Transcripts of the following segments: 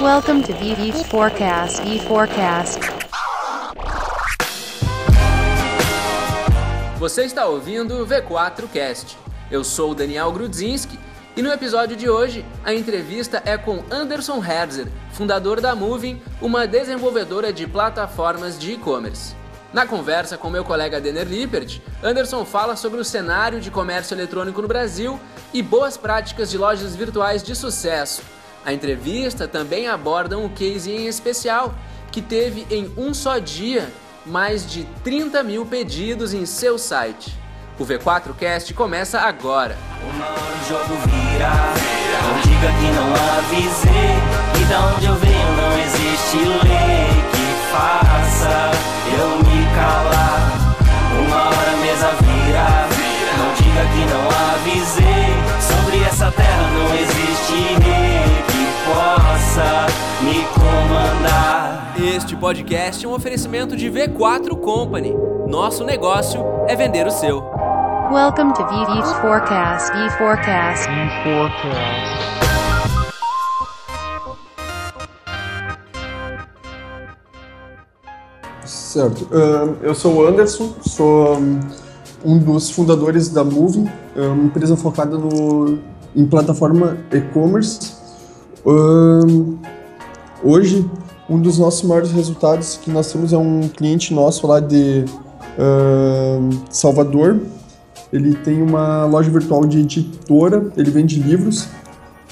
Welcome to VV Forecast. E Forecast. Você está ouvindo o V4Cast. Eu sou o Daniel Grudzinski e no episódio de hoje a entrevista é com Anderson Herzer, fundador da Moving, uma desenvolvedora de plataformas de e-commerce. Na conversa com meu colega Denner Lippert, Anderson fala sobre o cenário de comércio eletrônico no Brasil e boas práticas de lojas virtuais de sucesso. A entrevista também aborda um case em especial que teve em um só dia mais de 30 mil pedidos em seu site. O V4Cast começa agora. Uma hora o jogo vira, não diga que não avisei. E da onde eu venho não existe lei que faça eu me calar. Uma hora a mesa vira, não diga que não avisei. Sobre essa terra não existe rei possa me comandar. Este podcast é um oferecimento de V4 Company. Nosso negócio é vender o seu. Welcome to VV Forecast. E Forecast. Certo. Ahn, eu sou o Anderson, sou um dos fundadores da Moving, uma empresa focada no, em plataforma e-commerce. Ahn, hoje, um dos nossos maiores resultados que nós temos é um cliente nosso lá de Salvador. Ele tem uma loja virtual de editora, ele vende livros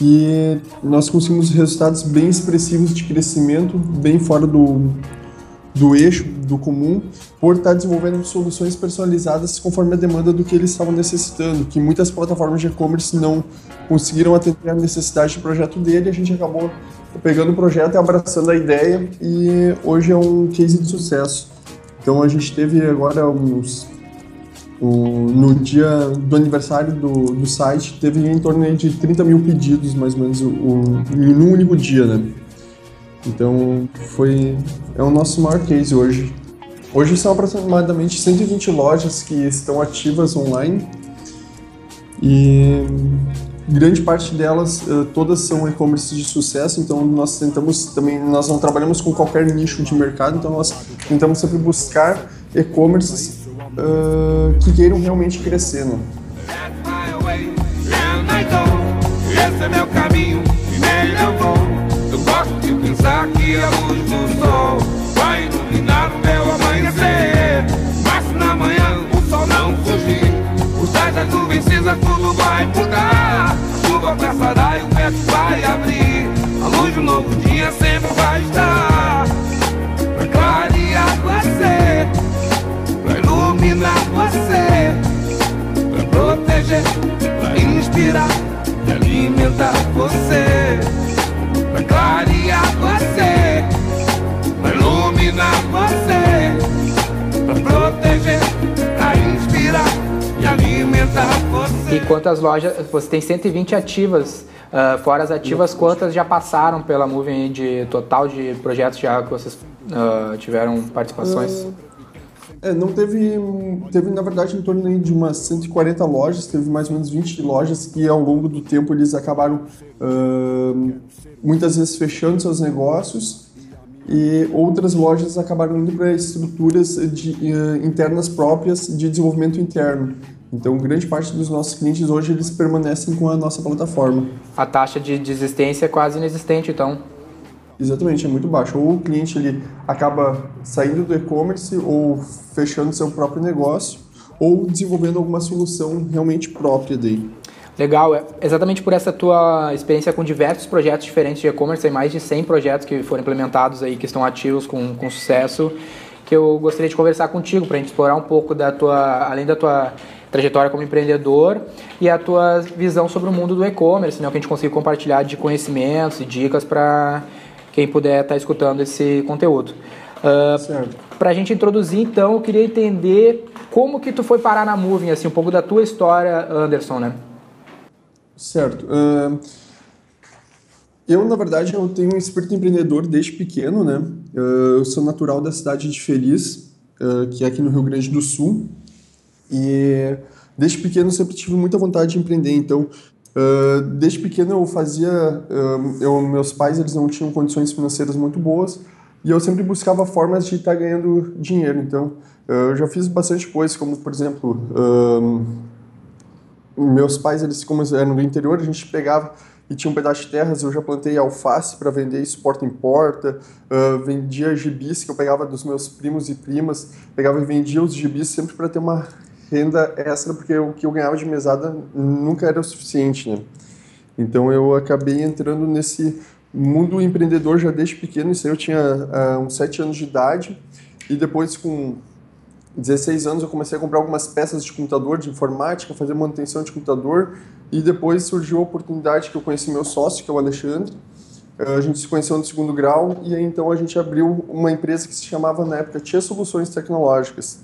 e nós conseguimos resultados bem expressivos de crescimento, bem fora do, do eixo, do comum, por estar desenvolvendo soluções personalizadas conforme a demanda do que eles estavam necessitando, que muitas plataformas de e-commerce não conseguiram atender a necessidade do projeto dele, a gente acabou pegando o projeto e abraçando a ideia e hoje é um case de sucesso. Então a gente teve agora uns o- no dia do aniversário do, do site, teve em torno de 30 mil pedidos, mais ou menos, o, em um único dia, né? Então, foi é o nosso maior case hoje. Hoje são aproximadamente 120 lojas que estão ativas online e grande parte delas, eh, todas são e-commerce de sucesso, então nós tentamos também, nós não trabalhamos com qualquer nicho de mercado, então nós tentamos sempre buscar e-commerces eh, que queiram realmente crescer, né? Esse é meu caminho e vou. Pensar que a luz do sol vai iluminar o meu amanhecer. Mas se na manhã o sol não fugir, os tais das nuvens cinzas tudo vai mudar. A chuva passará e o vento vai abrir. A luz do novo dia sempre vai estar. Pra clarear você, pra iluminar você pra proteger, pra inspirar e alimentar você, pra clarear proteger, pra inspirar e alimentar você. E quantas lojas, você tem 120 ativas, ah, fora as ativas, quantas já passaram pela Moving de total de projetos já que vocês ah, tiveram participações? É, não teve, teve na verdade em torno de umas 140 lojas, teve mais ou menos 20 lojas que ao longo do tempo eles acabaram ahn, muitas vezes fechando seus negócios e outras lojas acabaram indo para estruturas de, eh, internas próprias de desenvolvimento interno. Então, grande parte dos nossos clientes hoje eles permanecem com a nossa plataforma. A taxa de desistência é quase inexistente, então. Exatamente, é muito baixo. Ou o cliente ele acaba saindo do e-commerce ou fechando seu próprio negócio ou desenvolvendo alguma solução realmente própria dele. Legal, é exatamente por essa tua experiência com diversos projetos diferentes de e-commerce, tem mais de 100 projetos que foram implementados aí, que estão ativos com, com sucesso, que eu gostaria de conversar contigo para a gente explorar um pouco da tua, além da tua trajetória como empreendedor e a tua visão sobre o mundo do e-commerce, né, o que a gente consiga compartilhar de conhecimentos e dicas para quem puder estar escutando esse conteúdo. Uh, Certo. Pra gente introduzir, então, eu queria entender como que tu foi parar na Moving, assim, um pouco da tua história, Anderson, né? Certo. Ahn, eu, na verdade, eu tenho um espírito empreendedor desde pequeno, né? Ah, eu sou natural da cidade de Feliz, ah, que é aqui no Rio Grande do Sul. E desde pequeno sempre tive muita vontade de empreender, então Uh, desde pequeno eu fazia, uh, eu, meus pais eles não tinham condições financeiras muito boas e eu sempre buscava formas de estar ganhando dinheiro. Então uh, eu já fiz bastante coisas, como por exemplo, meus pais eles como eram do interior, a gente pegava e tinha um pedaço de terras, eu já plantei alface para vender isso porta em porta, vendia gibis que eu pegava dos meus primos e primas, pegava e vendia os gibis sempre para ter uma renda extra, porque o que eu ganhava de mesada nunca era o suficiente, né? Então eu acabei entrando nesse mundo empreendedor já desde pequeno, isso aí eu tinha uh, uns 7 anos de idade, e depois com 16 anos eu comecei a comprar algumas peças de computador, de informática, fazer manutenção de computador, e depois surgiu a oportunidade que eu conheci meu sócio, que é o Alexandre, uh, a gente se conheceu no segundo grau, e aí então a gente abriu uma empresa que se chamava na época Tia Soluções Tecnológicas,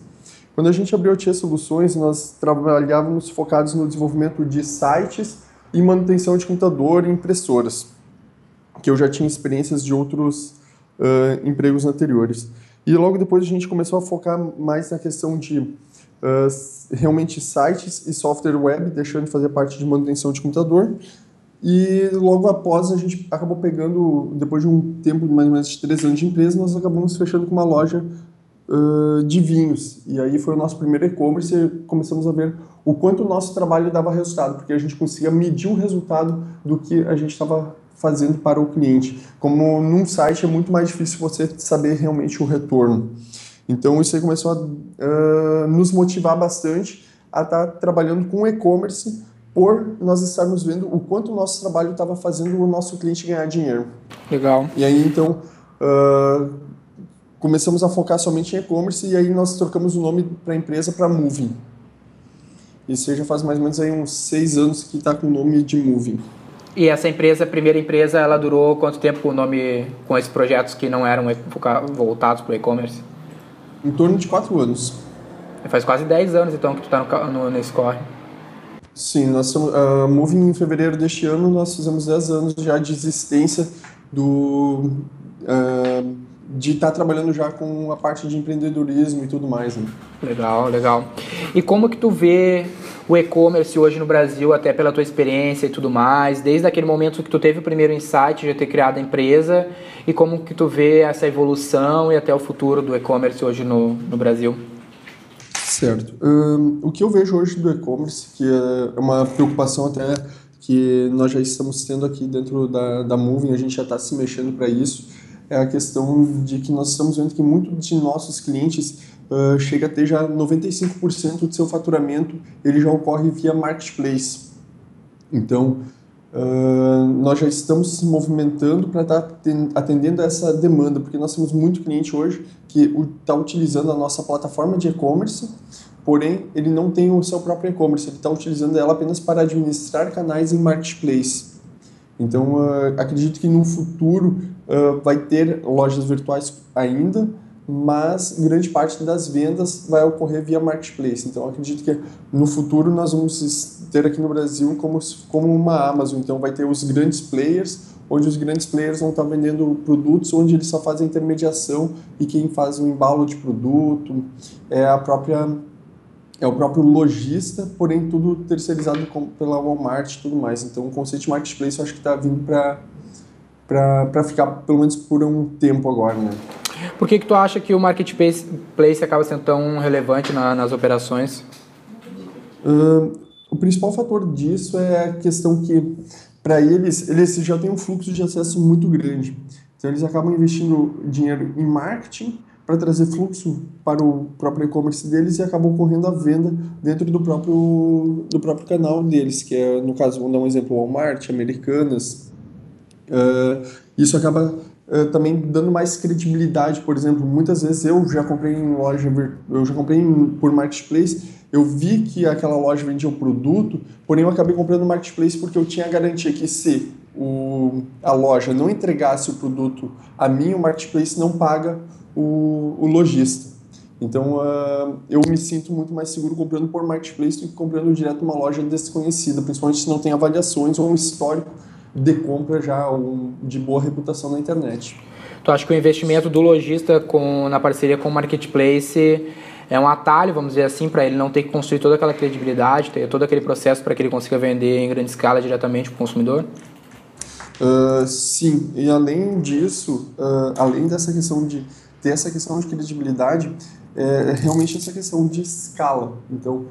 quando a gente abriu a Tia Soluções, nós trabalhávamos focados no desenvolvimento de sites e manutenção de computador e impressoras, que eu já tinha experiências de outros uh, empregos anteriores. E logo depois a gente começou a focar mais na questão de uh, realmente sites e software web, deixando de fazer parte de manutenção de computador. E logo após a gente acabou pegando, depois de um tempo de mais ou menos três anos de empresa, nós acabamos fechando com uma loja uh, de vinhos. E aí foi o nosso primeiro e-commerce e começamos a ver o quanto o nosso trabalho dava resultado, porque a gente conseguia medir o resultado do que a gente estava fazendo para o cliente. Como num site é muito mais difícil você saber realmente o retorno. Então isso aí começou a uh, nos motivar bastante a estar tá trabalhando com e-commerce por nós estarmos vendo o quanto o nosso trabalho estava fazendo o nosso cliente ganhar dinheiro. Legal. E aí então uh, começamos a focar somente em e-commerce e aí nós trocamos o nome para a empresa para Moving. Isso já faz mais ou menos aí uns seis anos que está com o nome de Moving. E essa empresa, a primeira empresa, ela durou quanto tempo com o nome, com esses projetos que não eram voltados para o e-commerce? Em torno de quatro anos. Faz quase dez anos então que tu está no, no, nesse corre. Sim, nós somos, uh, Moving em fevereiro deste ano nós fizemos 10 anos já de existência do uh, de estar tá trabalhando já com a parte de empreendedorismo e tudo mais. Né? Legal, legal. E como que tu vê o e-commerce hoje no Brasil, até pela tua experiência e tudo mais, desde aquele momento que tu teve o primeiro insight de ter criado a empresa, e como que tu vê essa evolução e até o futuro do e-commerce hoje no, no Brasil? Certo. Um, o que eu vejo hoje do e-commerce, que é uma preocupação até que nós já estamos tendo aqui dentro da, da Moving, a gente já está se mexendo para isso, é a questão de que nós estamos vendo que muito de nossos clientes uh, chega a ter já 95% do seu faturamento, ele já ocorre via marketplace. Então, uh, nós já estamos se movimentando para estar tá atendendo essa demanda, porque nós temos muito cliente hoje que está utilizando a nossa plataforma de e-commerce, porém ele não tem o seu próprio e-commerce, ele está utilizando ela apenas para administrar canais em marketplace. Então, uh, acredito que no futuro uh, vai ter lojas virtuais ainda, mas grande parte das vendas vai ocorrer via marketplace. Então, acredito que no futuro nós vamos ter aqui no Brasil como, como uma Amazon. Então, vai ter os grandes players, onde os grandes players vão estar vendendo produtos onde eles só fazem intermediação e quem faz o embalo de produto é a própria é o próprio lojista, porém tudo terceirizado com, pela Walmart e tudo mais. Então o conceito de marketplace eu acho que está vindo para ficar pelo menos por um tempo agora, né? Por que, que tu acha que o marketplace acaba sendo tão relevante na, nas operações? Uh, o principal fator disso é a questão que, para eles, eles já têm um fluxo de acesso muito grande. Então, eles acabam investindo dinheiro em marketing, para trazer fluxo para o próprio e-commerce deles e acabam ocorrendo a venda dentro do próprio, do próprio canal deles, que é, no caso, vamos dar um exemplo, Walmart, Americanas. Uh, isso acaba uh, também dando mais credibilidade, por exemplo, muitas vezes eu já comprei em loja, eu já comprei por marketplace, eu vi que aquela loja vendia um produto, porém eu acabei comprando no marketplace porque eu tinha a garantia que se o, a loja não entregasse o produto a mim, o marketplace não paga o, o lojista. Então, uh, eu me sinto muito mais seguro comprando por marketplace do que comprando direto uma loja desconhecida, principalmente se não tem avaliações ou um histórico de compra já um, de boa reputação na internet. Tu acha que o investimento do lojista com, na parceria com o marketplace é um atalho, vamos dizer assim, para ele não ter que construir toda aquela credibilidade, ter todo aquele processo para que ele consiga vender em grande escala diretamente para o consumidor? Uh, sim, e além disso, uh, além dessa questão de ter essa questão de credibilidade, é realmente essa questão de escala. Então,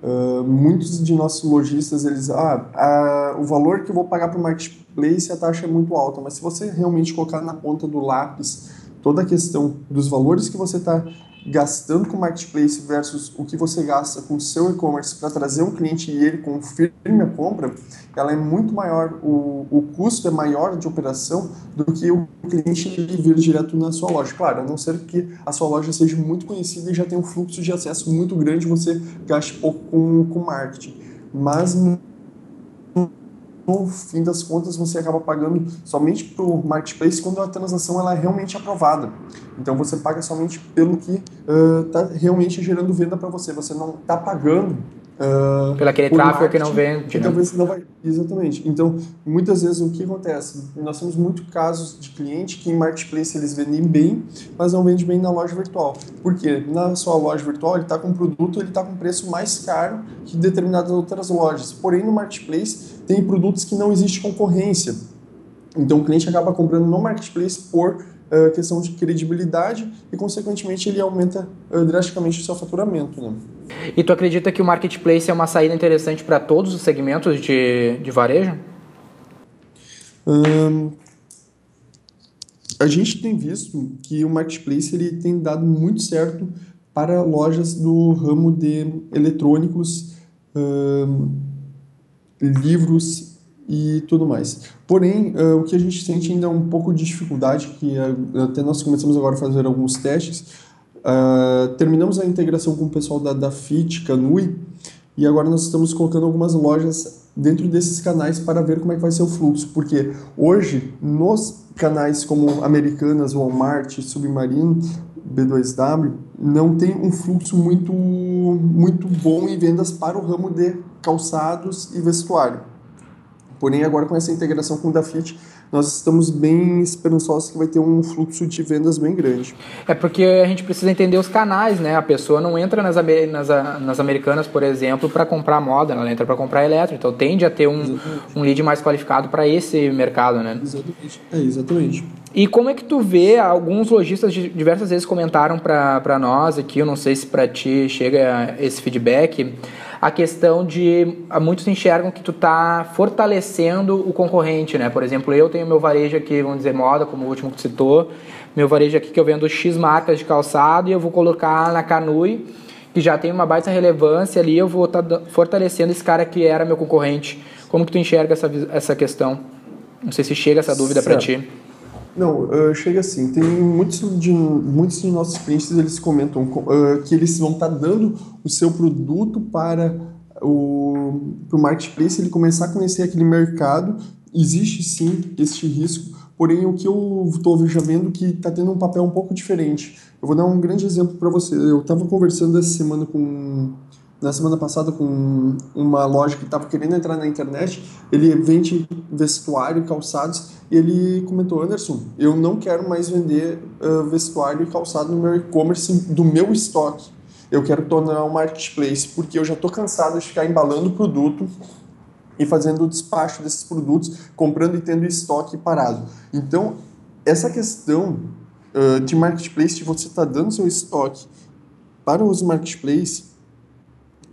uh, muitos de nossos lojistas, eles, ah, o valor que eu vou pagar para o marketplace, a taxa é muito alta, mas se você realmente colocar na ponta do lápis toda a questão dos valores que você está gastando com marketplace versus o que você gasta com seu e-commerce para trazer um cliente e ele confirme a compra, ela é muito maior, o, o custo é maior de operação do que o cliente vir direto na sua loja. Claro, a não ser que a sua loja seja muito conhecida e já tenha um fluxo de acesso muito grande, você gaste pouco com, com marketing. Mas no fim das contas você acaba pagando somente para o marketplace quando a transação ela é realmente aprovada. Então você paga somente pelo que está uh, realmente gerando venda para você. Você não está pagando Uh, Pelo aquele tráfego que não vende. Que né? talvez não vai. Exatamente. Então, muitas vezes o que acontece? Nós temos muitos casos de cliente que em marketplace eles vendem bem, mas não vendem bem na loja virtual. Por quê? Na sua loja virtual ele está com um produto, ele está com preço mais caro que determinadas outras lojas. Porém, no marketplace tem produtos que não existe concorrência. Então, o cliente acaba comprando no marketplace por uh, questão de credibilidade e, consequentemente, ele aumenta uh, drasticamente o seu faturamento. Né? E tu acredita que o marketplace é uma saída interessante para todos os segmentos de, de varejo? Um, a gente tem visto que o marketplace ele tem dado muito certo para lojas do ramo de eletrônicos, um, livros e tudo mais. Porém, uh, o que a gente sente ainda é um pouco de dificuldade, que uh, até nós começamos agora a fazer alguns testes. Uh, terminamos a integração com o pessoal da, da FIT, Canui, e agora nós estamos colocando algumas lojas dentro desses canais para ver como é que vai ser o fluxo, porque hoje nos canais como Americanas, Walmart, Submarino, B2W, não tem um fluxo muito, muito bom em vendas para o ramo de calçados e vestuário. Porém, agora com essa integração com o Dafit, nós estamos bem esperançosos que vai ter um fluxo de vendas bem grande. É porque a gente precisa entender os canais, né? A pessoa não entra nas, nas, nas americanas, por exemplo, para comprar moda, ela entra para comprar elétrico. Então tende a ter um, um lead mais qualificado para esse mercado, né? Exatamente. É, exatamente. E como é que tu vê, alguns lojistas diversas vezes comentaram para nós aqui, eu não sei se para ti chega esse feedback, a questão de muitos enxergam que tu tá fortalecendo o concorrente, né? Por exemplo, eu tenho meu varejo aqui, vamos dizer moda, como o último que tu citou, meu varejo aqui que eu vendo X marcas de calçado e eu vou colocar na Canui, que já tem uma baita relevância ali, eu vou estar tá fortalecendo esse cara que era meu concorrente. Como que tu enxerga essa, essa questão? Não sei se chega essa dúvida para ti. Não, uh, chega assim. Tem muitos de muitos dos nossos clientes eles comentam uh, que eles vão estar tá dando o seu produto para o pro marketplace ele começar a conhecer aquele mercado. Existe sim este risco, porém o que eu estou vendo que está tendo um papel um pouco diferente. Eu vou dar um grande exemplo para você. Eu estava conversando essa semana com na semana passada com uma loja que estava querendo entrar na internet. Ele vende vestuário, calçados ele comentou: Anderson, eu não quero mais vender uh, vestuário e calçado no meu e-commerce do meu estoque. Eu quero tornar um marketplace porque eu já estou cansado de ficar embalando produto e fazendo o despacho desses produtos, comprando e tendo estoque parado. Então, essa questão uh, de marketplace, de você estar tá dando seu estoque para os marketplaces,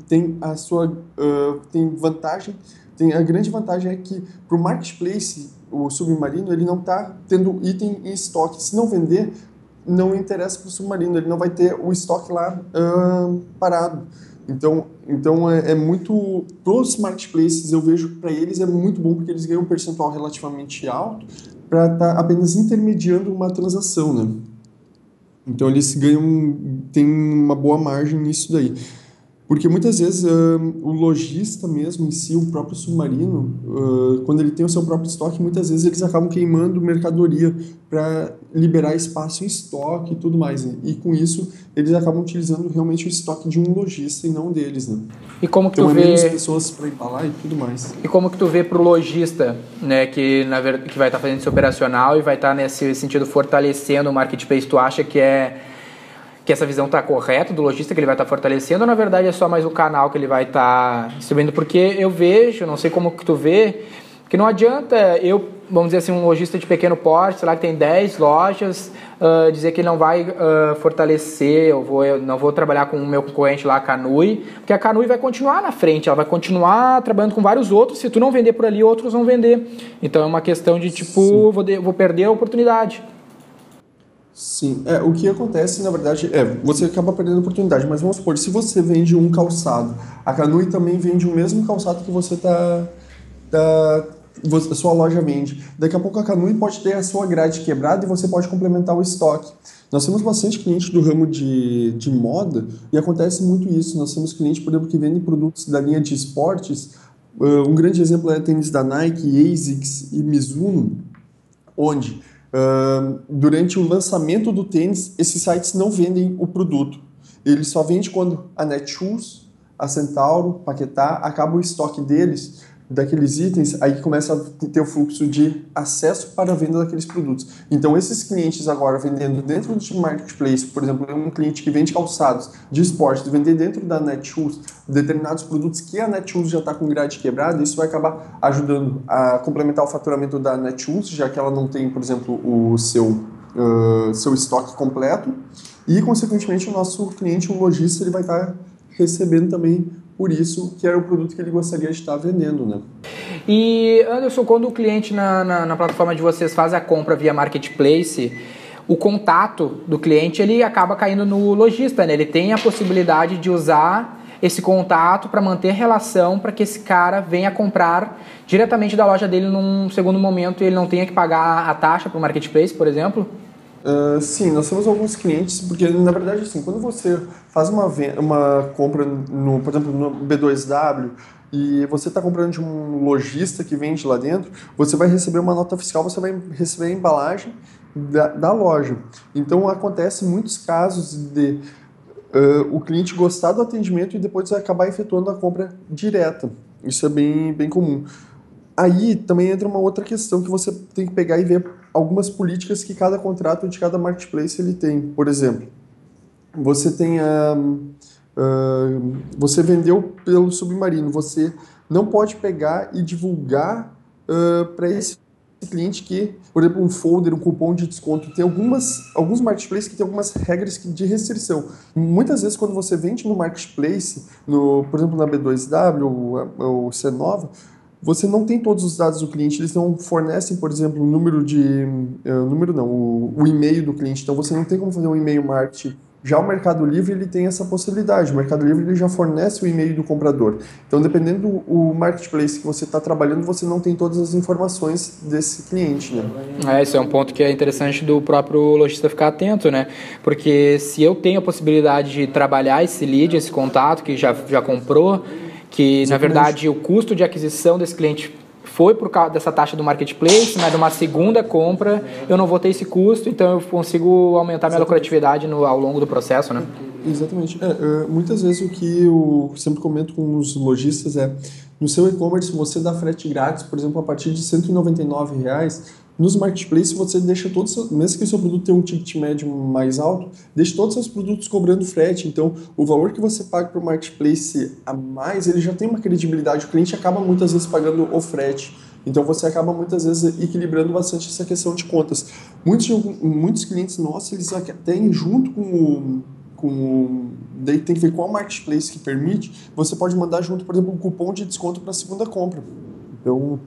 tem a sua uh, tem vantagem, tem a grande vantagem é que para o marketplace o submarino ele não está tendo item em estoque. Se não vender, não interessa para o submarino, ele não vai ter o estoque lá parado. Então, então é, é muito para os marketplaces eu vejo para eles é muito bom porque eles ganham um percentual relativamente alto para estar tá apenas intermediando uma transação, né? Então eles ganham tem uma boa margem nisso daí. Porque muitas vezes uh, o lojista mesmo em si, o próprio submarino, uh, quando ele tem o seu próprio estoque, muitas vezes eles acabam queimando mercadoria para liberar espaço em estoque e tudo mais. Né? E com isso, eles acabam utilizando realmente o estoque de um lojista e não deles. Né? E como que então, tu é vê... menos pessoas para embalar e tudo mais. E como que tu vê para o lojista, né, que, na ver... que vai estar tá fazendo esse operacional e vai estar tá nesse sentido fortalecendo o marketplace, tu acha que é que essa visão está correta do lojista que ele vai estar tá fortalecendo ou na verdade é só mais um canal que ele vai estar tá distribuindo? Porque eu vejo, não sei como que tu vê, que não adianta eu, vamos dizer assim, um lojista de pequeno porte, sei lá, que tem 10 lojas, uh, dizer que ele não vai uh, fortalecer, eu, vou, eu não vou trabalhar com o meu concorrente lá, a Canui, porque a Canui vai continuar na frente, ela vai continuar trabalhando com vários outros, se tu não vender por ali, outros vão vender. Então é uma questão de tipo, vou, de, vou perder a oportunidade. Sim, é, o que acontece, na verdade, é, você acaba perdendo oportunidade, mas vamos supor, se você vende um calçado, a Canui também vende o mesmo calçado que você está tá, a sua loja vende. Daqui a pouco a Canui pode ter a sua grade quebrada e você pode complementar o estoque. Nós temos bastante clientes do ramo de, de moda e acontece muito isso. Nós temos clientes, por exemplo, que vendem produtos da linha de esportes. Uh, um grande exemplo é tênis da Nike, ASICS e Mizuno, onde durante o lançamento do tênis, esses sites não vendem o produto. Eles só vendem quando a Netshoes, a Centauro, Paquetá, acaba o estoque deles daqueles itens, aí começa a ter o fluxo de acesso para a venda daqueles produtos. Então, esses clientes agora vendendo dentro do marketplace, por exemplo, um cliente que vende calçados de esporte, vender dentro da Netshoes determinados produtos que a Netshoes já está com grade quebrada, isso vai acabar ajudando a complementar o faturamento da Netshoes, já que ela não tem, por exemplo, o seu, uh, seu estoque completo. E, consequentemente, o nosso cliente, o lojista, ele vai estar tá recebendo também por isso que era o produto que ele gostaria de estar vendendo, né? E Anderson, quando o cliente na, na, na plataforma de vocês faz a compra via marketplace, o contato do cliente ele acaba caindo no lojista, né? Ele tem a possibilidade de usar esse contato para manter relação para que esse cara venha comprar diretamente da loja dele num segundo momento e ele não tenha que pagar a taxa para o marketplace, por exemplo? Uh, sim, nós temos alguns clientes, porque na verdade, assim, quando você faz uma, uma compra, no, por exemplo, no B2W, e você está comprando de um lojista que vende lá dentro, você vai receber uma nota fiscal, você vai receber a embalagem da, da loja. Então, acontece muitos casos de uh, o cliente gostar do atendimento e depois acabar efetuando a compra direta. Isso é bem, bem comum. Aí também entra uma outra questão que você tem que pegar e ver algumas políticas que cada contrato de cada marketplace ele tem. Por exemplo, você tem a uh, você vendeu pelo submarino, você não pode pegar e divulgar uh, para esse cliente que, por exemplo, um folder, um cupom de desconto, tem algumas alguns marketplaces que tem algumas regras de restrição. Muitas vezes quando você vende no marketplace, no, por exemplo, na B2W ou, ou C9, você não tem todos os dados do cliente, eles não fornecem, por exemplo, o número de. Uh, número não, o, o e-mail do cliente. Então você não tem como fazer um e-mail marketing. Já o Mercado Livre ele tem essa possibilidade. O Mercado Livre ele já fornece o e-mail do comprador. Então, dependendo do marketplace que você está trabalhando, você não tem todas as informações desse cliente, né? É, esse é um ponto que é interessante do próprio lojista ficar atento, né? Porque se eu tenho a possibilidade de trabalhar esse lead, esse contato que já, já comprou, que na verdade o custo de aquisição desse cliente foi por causa dessa taxa do marketplace, mas numa segunda compra eu não vou ter esse custo, então eu consigo aumentar minha lucratividade no, ao longo do processo, né? Exatamente. É, é, muitas vezes o que eu sempre comento com os lojistas é no seu e-commerce você dá frete grátis, por exemplo, a partir de 199 reais, nos marketplaces você deixa todos, mesmo que o seu produto tenha um ticket médio mais alto, deixa todos os seus produtos cobrando frete. Então, o valor que você paga para o marketplace a mais, ele já tem uma credibilidade. O cliente acaba muitas vezes pagando o frete. Então, você acaba muitas vezes equilibrando bastante essa questão de contas. Muitos, muitos clientes nossos, eles têm junto com o, com daí tem que ver qual marketplace que permite, você pode mandar junto, por exemplo, um cupom de desconto para a segunda compra. Então,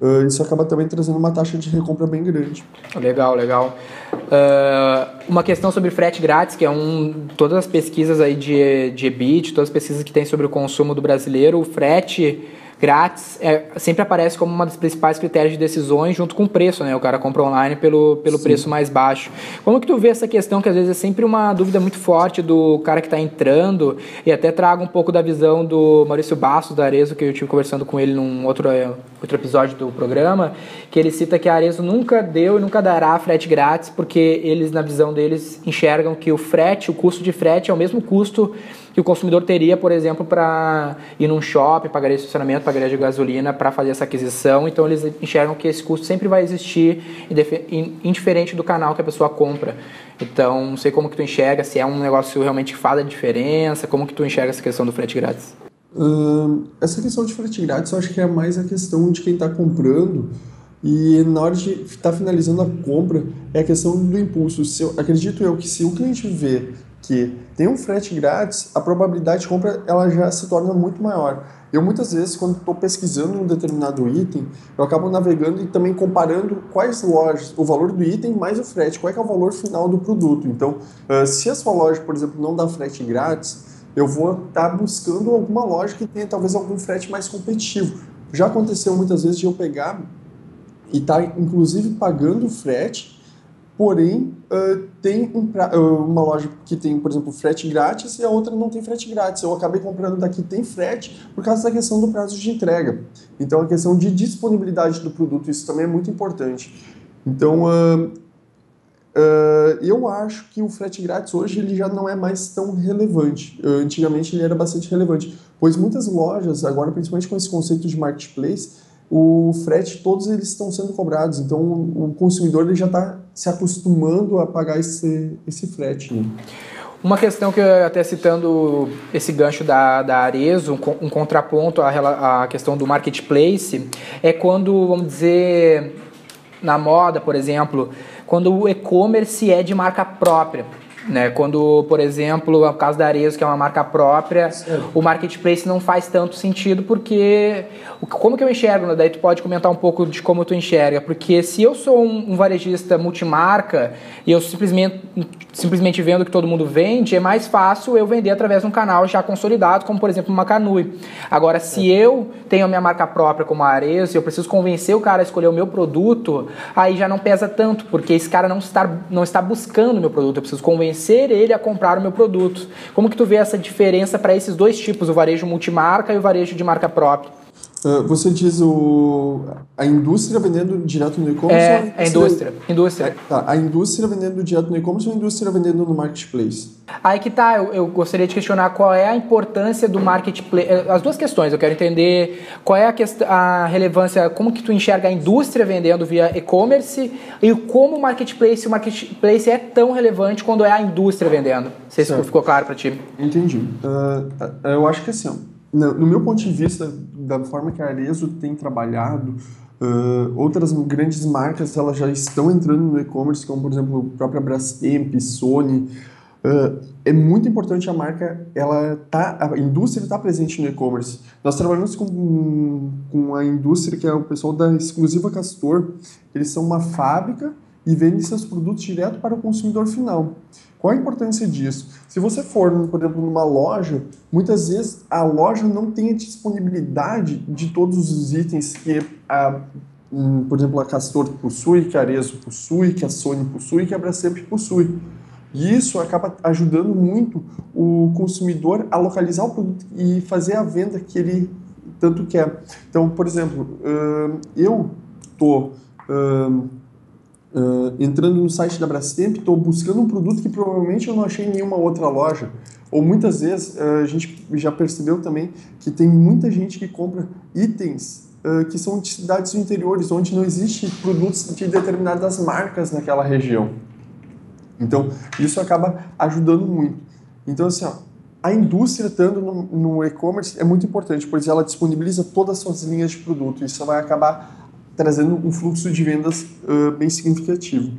uh, isso acaba também trazendo uma taxa de recompra bem grande. Legal, legal. Uh, uma questão sobre frete grátis, que é um. Todas as pesquisas aí de, de EBIT, todas as pesquisas que tem sobre o consumo do brasileiro, o frete grátis é, sempre aparece como uma das principais critérios de decisões junto com o preço, né? O cara compra online pelo, pelo preço mais baixo. Como que tu vê essa questão que às vezes é sempre uma dúvida muito forte do cara que está entrando e até trago um pouco da visão do Maurício Bastos da Arezo, que eu tive conversando com ele num outro, outro episódio do programa, que ele cita que a Arezo nunca deu e nunca dará frete grátis porque eles, na visão deles, enxergam que o frete, o custo de frete é o mesmo custo que o consumidor teria, por exemplo, para ir num shopping, pagaria estacionamento, pagaria de gasolina para fazer essa aquisição. Então eles enxergam que esse custo sempre vai existir, indiferente do canal que a pessoa compra. Então, não sei como que tu enxerga, se é um negócio realmente que faz a diferença, como que tu enxerga essa questão do frete grátis? Essa questão de frete grátis eu acho que é mais a questão de quem está comprando e na hora de estar tá finalizando a compra é a questão do impulso. Se eu, acredito eu que se o cliente vê que tem um frete grátis, a probabilidade de compra ela já se torna muito maior. Eu muitas vezes, quando estou pesquisando um determinado item, eu acabo navegando e também comparando quais lojas, o valor do item mais o frete, qual é, é o valor final do produto. Então, uh, se a sua loja, por exemplo, não dá frete grátis, eu vou estar tá buscando alguma loja que tenha talvez algum frete mais competitivo. Já aconteceu muitas vezes de eu pegar e estar, tá, inclusive, pagando frete porém uh, tem um uh, uma loja que tem, por exemplo, frete grátis e a outra não tem frete grátis. Eu acabei comprando daqui tem frete por causa da questão do prazo de entrega. Então a questão de disponibilidade do produto, isso também é muito importante. Então uh, eu acho que o frete grátis hoje ele já não é mais tão relevante. antigamente ele era bastante relevante, pois muitas lojas, agora principalmente com esse conceito de marketplace, o frete, todos eles estão sendo cobrados. Então, o consumidor ele já está se acostumando a pagar esse, esse frete. Né? Uma questão que, até citando esse gancho da, da Arezo, um, um contraponto à, à questão do marketplace, é quando, vamos dizer, na moda, por exemplo, quando o e-commerce é de marca própria. Né? Quando, por exemplo, o caso da Arezzo, que é uma marca própria, o marketplace não faz tanto sentido porque como que eu enxergo? Né? Daí tu pode comentar um pouco de como tu enxerga, porque se eu sou um, um varejista multimarca e eu simplesmente, simplesmente vendo que todo mundo vende, é mais fácil eu vender através de um canal já consolidado, como por exemplo uma Canui. Agora, se eu tenho a minha marca própria como a Arezzo e eu preciso convencer o cara a escolher o meu produto, aí já não pesa tanto, porque esse cara não está, não está buscando o meu produto, eu preciso convencer convencer ele a comprar o meu produto. Como que tu vê essa diferença para esses dois tipos, o varejo multimarca e o varejo de marca própria? Uh, você diz o, a indústria vendendo direto no e-commerce? É, a indústria. indústria. É, tá, a indústria vendendo direto no e-commerce ou a indústria vendendo no marketplace? Aí que tá, eu, eu, gostaria de questionar qual é a importância do marketplace. Eh, as duas questões, eu quero entender qual é a, quest a relevância, como que tu enxerga a indústria vendendo via e-commerce e como o marketplace, o marketplace é tão relevante quando é a indústria vendendo. Não sei se ficou claro para ti. Entendi. Uh, eu acho que assim, no meu ponto de vista, da forma que a Arezo tem trabalhado, uh, outras grandes marcas elas já estão entrando no e-commerce, como por exemplo a própria Brastemp, Sony. Uh, é muito importante a marca, ela tá, a indústria está presente no e-commerce. Nós trabalhamos com, com a indústria que é o pessoal da Exclusiva Castor. Eles são uma fábrica e vendem seus produtos direto para o consumidor final. Qual a importância disso? Se você for, por exemplo, numa loja, muitas vezes a loja não tem a disponibilidade de todos os itens que, a, um, por exemplo, a Castor possui, que a Arezzo possui, que a Sony possui, que a Brastemp possui. E isso acaba ajudando muito o consumidor a localizar o produto e fazer a venda que ele tanto quer. Então, por exemplo, eu estou Uh, entrando no site da Brastemp, estou buscando um produto que provavelmente eu não achei em nenhuma outra loja. Ou muitas vezes uh, a gente já percebeu também que tem muita gente que compra itens uh, que são de cidades interiores, onde não existe produtos de determinadas marcas naquela região. Então, isso acaba ajudando muito. Então, assim, ó, a indústria estando no, no e-commerce é muito importante, pois ela disponibiliza todas as suas linhas de produto. Isso vai acabar trazendo um fluxo de vendas uh, bem significativo.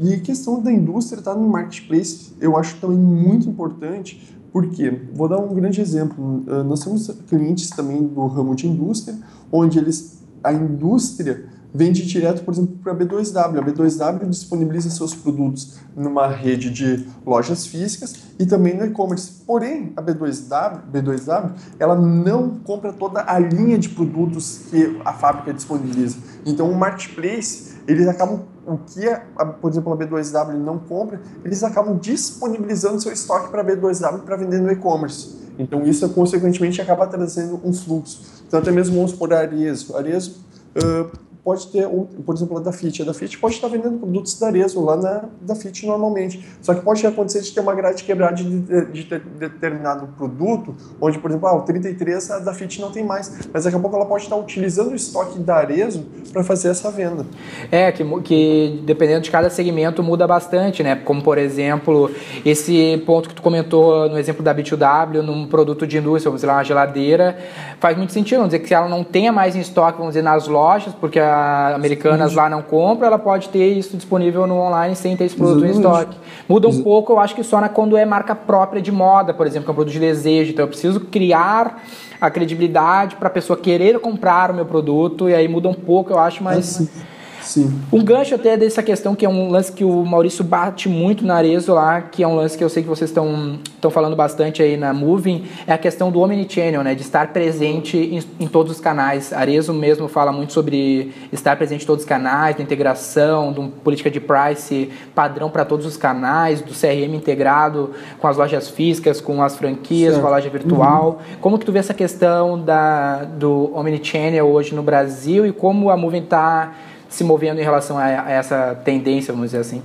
E a questão da indústria estar tá no marketplace, eu acho também muito importante, porque, vou dar um grande exemplo, uh, nós temos clientes também do ramo de indústria, onde eles, a indústria vende direto, por exemplo, para a B2W. A B2W disponibiliza seus produtos numa rede de lojas físicas e também no e-commerce. Porém, a B2W, B2W, ela não compra toda a linha de produtos que a fábrica disponibiliza. Então, o marketplace, eles acabam o que, a, por exemplo, a B2W não compra, eles acabam disponibilizando seu estoque para a B2W para vender no e-commerce. Então, isso, consequentemente, acaba trazendo um fluxo. Então, até mesmo vamos por Arezzo. Arezzo uh, pode ter, por exemplo, a da Fit. A da Fit pode estar vendendo produtos da Arezzo lá na da Fit normalmente. Só que pode acontecer de ter uma grade quebrada de, de, de, de determinado produto, onde, por exemplo, ah, o 33 a da Fit não tem mais. Mas daqui a pouco ela pode estar utilizando o estoque da Arezzo para fazer essa venda. É, que, que dependendo de cada segmento muda bastante, né? Como, por exemplo, esse ponto que tu comentou no exemplo da B2W, num produto de indústria, vamos dizer uma geladeira, faz muito sentido. Vamos dizer que se ela não tenha mais em estoque, vamos dizer, nas lojas, porque a Americanas lá não compra, ela pode ter isso disponível no online sem ter esse produto Exatamente. em estoque. Muda um pouco, eu acho que só na, quando é marca própria de moda, por exemplo, que é um produto de desejo. Então eu preciso criar a credibilidade para a pessoa querer comprar o meu produto e aí muda um pouco, eu acho, mas. É Sim. Um gancho até dessa questão, que é um lance que o Maurício bate muito na Arezo lá, que é um lance que eu sei que vocês estão falando bastante aí na Moving, é a questão do Omnichannel, né? De estar presente em, em todos os canais. A Arezo mesmo fala muito sobre estar presente em todos os canais, da integração, de uma política de price padrão para todos os canais, do CRM integrado com as lojas físicas, com as franquias, certo. com a loja virtual. Uhum. Como que tu vê essa questão da, do Omnichannel hoje no Brasil e como a Moving está se movendo em relação a, essa tendência, vamos dizer assim?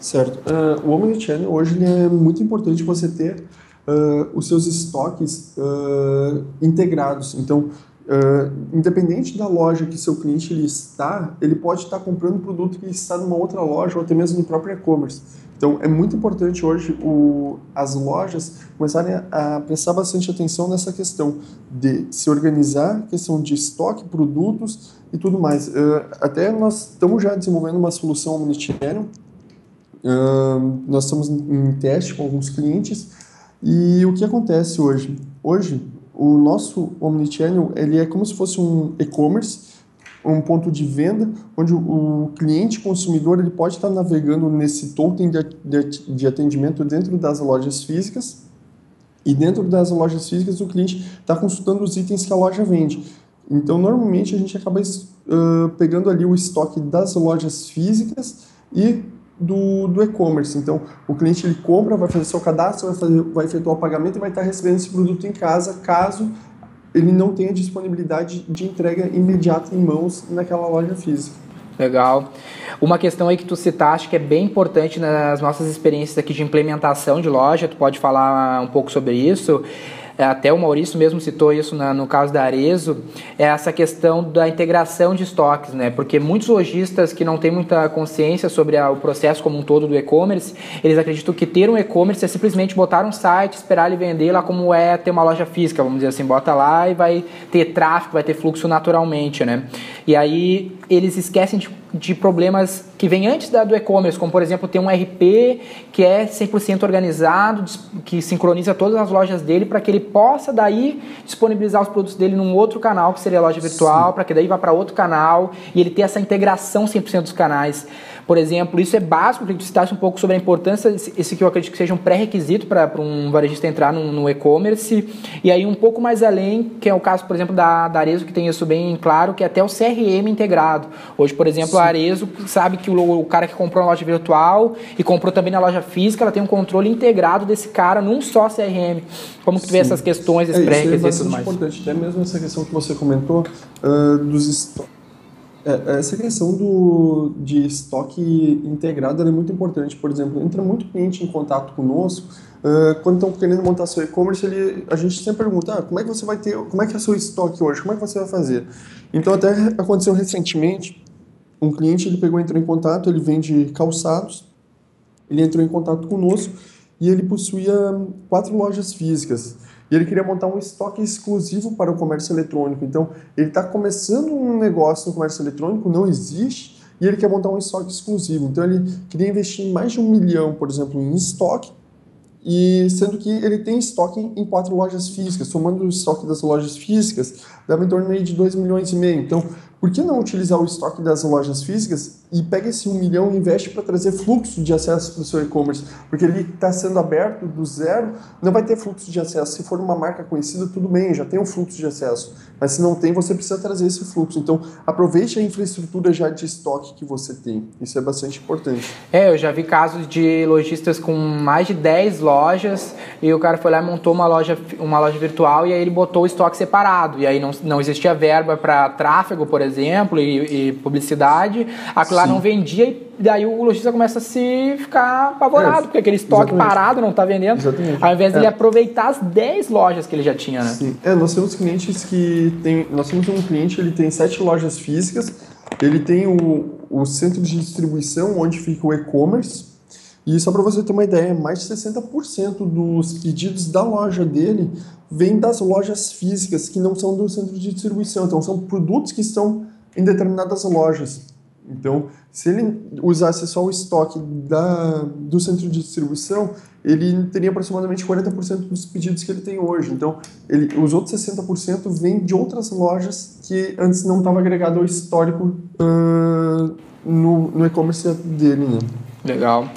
Certo. Uh, o Omnichannel hoje é muito importante você ter uh, os seus estoques uh, integrados. Então, independente da loja que seu cliente ele está, ele pode estar comprando um produto que está numa outra loja ou até mesmo no próprio e-commerce. Então, é muito importante hoje o, as lojas começarem a, a, prestar bastante atenção nessa questão de se organizar, questão de estoque, produtos e tudo mais. Uh, até nós estamos já desenvolvendo uma solução omnichannel. Uh, nós estamos em teste com alguns clientes. E o que acontece hoje? Hoje, o nosso omnichannel ele é como se fosse um e-commerce um ponto de venda onde o cliente consumidor ele pode estar navegando nesse token de atendimento dentro das lojas físicas e dentro das lojas físicas o cliente está consultando os itens que a loja vende. Então, normalmente a gente acaba uh, pegando ali o estoque das lojas físicas e do, do e-commerce. Então, o cliente ele compra, vai fazer seu cadastro, vai, fazer, vai efetuar o pagamento e vai estar recebendo esse produto em casa, caso ele não tem a disponibilidade de entrega imediata em mãos naquela loja física. Legal. Uma questão aí que tu citaste que é bem importante nas nossas experiências aqui de implementação de loja, tu pode falar um pouco sobre isso, até o Maurício mesmo citou isso na, no caso da Arezo, é essa questão da integração de estoques, né? Porque muitos lojistas que não têm muita consciência sobre a, o processo como um todo do e-commerce, eles acreditam que ter um e-commerce é simplesmente botar um site, esperar ele vender lá como é ter uma loja física, vamos dizer assim, bota lá e vai ter tráfego, vai ter fluxo naturalmente, né? E aí eles esquecem de de problemas que vêm antes da, do e-commerce, como por exemplo ter um RP que é 100% organizado, que sincroniza todas as lojas dele para que ele possa daí disponibilizar os produtos dele num outro canal, que seria a loja virtual, para que daí vá para outro canal e ele ter essa integração 100% dos canais. Por exemplo, isso é básico, que tu citasse um pouco sobre a importância, esse que eu acredito que seja um pré-requisito para um varejista entrar no, no e-commerce. E aí um pouco mais além, que é o caso, por exemplo, da, da Arezo, que tem isso bem claro, que é até o CRM integrado. Hoje, por exemplo, Sim. a Arezo sabe que o, o cara que comprou na loja virtual e comprou também na loja física, ela tem um controle integrado desse cara num só CRM. Como que tu vê essas questões, esses é, pré-requisitos e tudo mais? É importante, até mesmo essa questão que você comentou uh, dos estoques é, essa questão do, de estoque integrado é muito importante. Por exemplo, entra muito cliente em contato conosco uh, quando estão querendo montar seu e-commerce. A gente sempre pergunta: ah, como é que você vai ter, como é que é seu estoque hoje? Como é que você vai fazer? Então, até aconteceu recentemente, um cliente ele pegou, entrou em contato, ele vende calçados, ele entrou em contato conosco e ele possuía quatro lojas físicas e ele queria montar um estoque exclusivo para o comércio eletrônico. Então, ele está começando um negócio no comércio eletrônico, não existe, e ele quer montar um estoque exclusivo. Então, ele queria investir mais de um milhão, por exemplo, em estoque, e sendo que ele tem estoque em quatro lojas físicas, somando o estoque das lojas físicas, dava em torno de 2 milhões e meio. Então, por que não utilizar o estoque das lojas físicas e pega esse um milhão e investe para trazer fluxo de acesso para o seu e-commerce, porque ele está sendo aberto do zero, não vai ter fluxo de acesso. Se for uma marca conhecida, tudo bem, já tem um fluxo de acesso, mas se não tem, você precisa trazer esse fluxo. Então, aproveite a infraestrutura já de estoque que você tem. Isso é bastante importante. É, eu já vi casos de lojistas com mais de 10 lojas e o cara foi lá e montou uma loja, uma loja virtual e aí ele botou o estoque separado. E aí não, não existia verba para tráfego, por exemplo, e, e publicidade. Aquilo lá Sim. não vendia e daí o lojista começa a se ficar apavorado, É, porque aquele estoque exatamente. parado não está vendendo. Exatamente. Ao invés dele É. aproveitar as 10 lojas que ele já tinha, né? Sim. É, nós temos clientes que tem, nós temos um cliente, ele tem sete lojas físicas, ele tem o, o centro de distribuição onde fica o e-commerce. E só para você ter uma ideia, mais de 60% dos pedidos da loja dele vêm das lojas físicas que não são do centro de distribuição. Então são produtos que estão em determinadas lojas. Então, se ele usasse só o estoque da, do centro de distribuição, ele teria aproximadamente 40% dos pedidos que ele tem hoje. Então, ele, os outros 60% vêm de outras lojas que antes não estava agregado ao histórico ah, no, no e-commerce dele, né? Legal.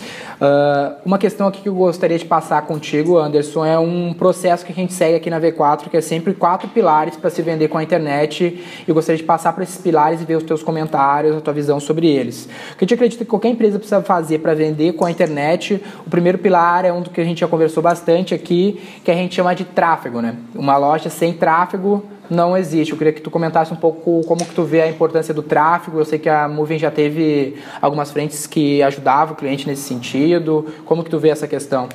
Ah, uma questão aqui que eu gostaria de passar contigo, Anderson, é um processo que a gente segue aqui na V4, que é sempre quatro pilares para se vender com a internet. Eu gostaria de passar para esses pilares e ver os teus comentários, a tua visão sobre eles. O que a gente acredita que qualquer empresa precisa fazer para vender com a internet, o primeiro pilar é um do que a gente já conversou bastante aqui, que a gente chama de tráfego, né? Uma loja sem tráfego não existe. Eu queria que tu comentasse um pouco como que tu vê a importância do tráfego. Eu sei que a Moving já teve algumas frentes que ajudavam o cliente nesse sentido. Como que tu vê essa questão?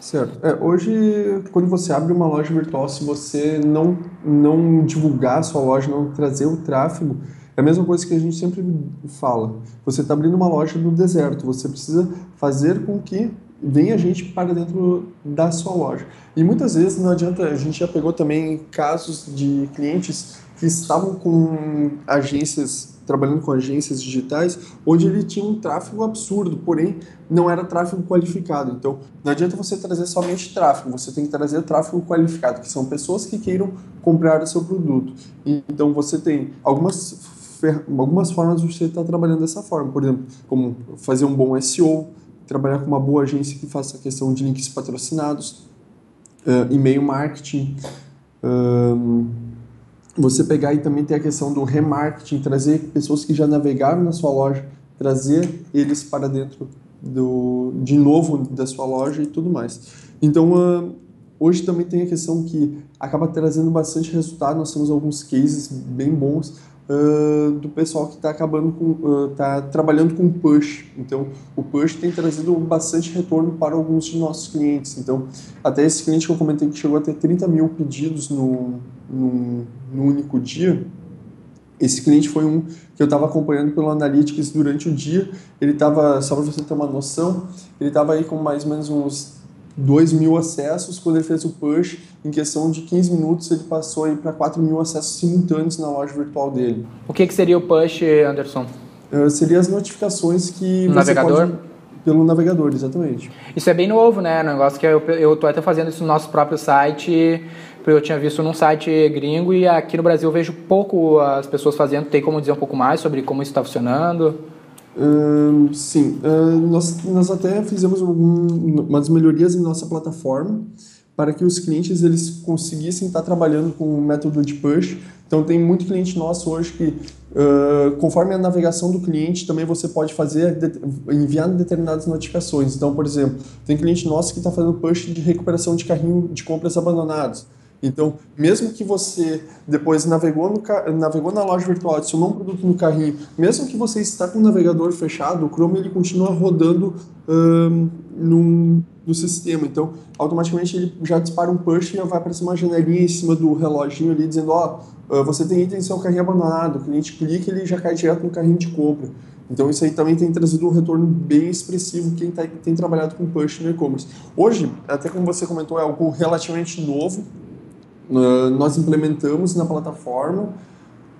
Certo. É, hoje, quando você abre uma loja virtual, se você não, não divulgar a sua loja, não trazer o tráfego, é a mesma coisa que a gente sempre fala. Você está abrindo uma loja no deserto, você precisa fazer com que venha gente para dentro da sua loja. E muitas vezes não adianta, a gente já pegou também casos de clientes que estavam com agências trabalhando com agências digitais, onde ele tinha um tráfego absurdo, porém não era tráfego qualificado. Então, não adianta você trazer somente tráfego, você tem que trazer tráfego qualificado, que são pessoas que queiram comprar o seu produto. Então, você tem algumas, algumas formas de você estar trabalhando dessa forma, por exemplo, como fazer um bom SEO, trabalhar com uma boa agência que faça a questão de links patrocinados, eh, e-mail marketing, ahn, você pegar e também ter a questão do remarketing, trazer pessoas que já navegaram na sua loja, trazer eles para dentro do, de novo da sua loja e tudo mais. Então, ah, hoje também tem a questão que acaba trazendo bastante resultado. Nós temos alguns cases bem bons ah, do pessoal que está acabando com, está trabalhando com push. Então, o push tem trazido bastante retorno para alguns de nossos clientes. Então, até esse cliente que eu comentei que chegou a ter 30 mil pedidos no, no, no único dia, esse cliente foi um que eu estava acompanhando pelo Analytics durante o dia. Ele estava, só para você ter uma noção, ele estava aí com mais ou menos uns 2 mil acessos. Quando ele fez o push, em questão de 15 minutos, ele passou aí para 4 mil acessos simultâneos na loja virtual dele. O que, que seria o push, Anderson? Uh, seria as notificações que No você navegador? pode... Pelo navegador, exatamente. Isso é bem novo, né? Um negócio que eu, eu tô até fazendo isso no nosso próprio site. Eu tinha visto num site gringo e aqui no Brasil eu vejo pouco as pessoas fazendo. Tem como dizer um pouco mais sobre como isso está funcionando? Sim, ahn, nós, nós até fizemos algum- umas melhorias em nossa plataforma para que os clientes eles conseguissem estar trabalhando com o método de push. Então tem muito cliente nosso hoje que, ah, conforme a navegação do cliente, também você pode fazer enviar determinadas notificações. Então, por exemplo, tem cliente nosso que está fazendo push de recuperação de carrinho de compras abandonados. Então, mesmo que você depois navegou, no, navegou na loja virtual, adicionou um produto no carrinho, mesmo que você está com o navegador fechado, o Chrome ele continua rodando ahn, num- no sistema. Então, automaticamente ele já dispara um push e vai aparecer uma janelinha em cima do reloginho ali dizendo, ó, ah, você tem item em seu carrinho abandonado. O cliente clica ele já cai direto no carrinho de compra. Então isso aí também tem trazido um retorno bem expressivo quem tá, tem trabalhado com push no e-commerce. Hoje, até como você comentou, é algo relativamente novo. Uh, nós implementamos na plataforma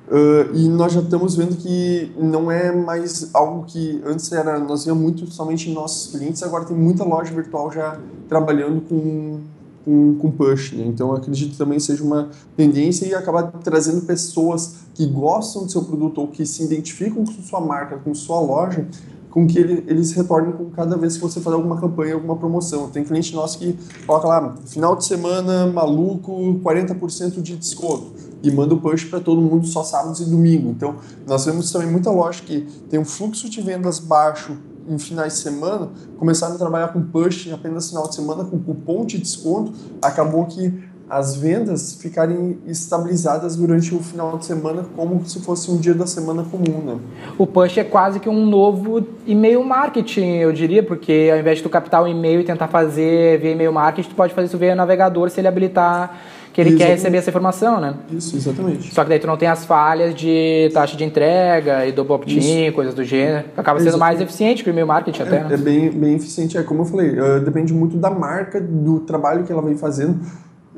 uh, e nós já estamos vendo que não é mais algo que antes era nós via muito somente nossos clientes agora tem muita loja virtual já trabalhando com com, com push. Né? Então, acredito que também seja uma tendência e acabar trazendo pessoas que gostam do seu produto ou que se identificam com sua marca, com sua loja, com que ele, eles retornem com cada vez que você fazer alguma campanha, alguma promoção. Tem cliente nosso que coloca lá, final de semana, maluco, 40% de desconto. E manda o push para todo mundo só sábados e domingo. Então, nós vemos também muita loja que tem um fluxo de vendas baixo em finais de semana, começaram a trabalhar com push apenas final de semana, com cupom de desconto, acabou que as vendas ficarem estabilizadas durante o final de semana como se fosse um dia da semana comum, né? O push é quase que um novo e-mail marketing, eu diria, porque ao invés de tu captar o e-mail e tentar fazer via e-mail marketing, tu pode fazer isso via navegador se ele habilitar que ele Exatamente. quer receber essa informação, né? Isso, exatamente. Só que daí tu não tem as falhas de taxa de entrega e do opt-in, coisas do gênero. Acaba sendo mais eficiente que o e-mail marketing até, É, né? é bem, bem eficiente. É como eu falei, eh, depende muito da marca, do trabalho que ela vem fazendo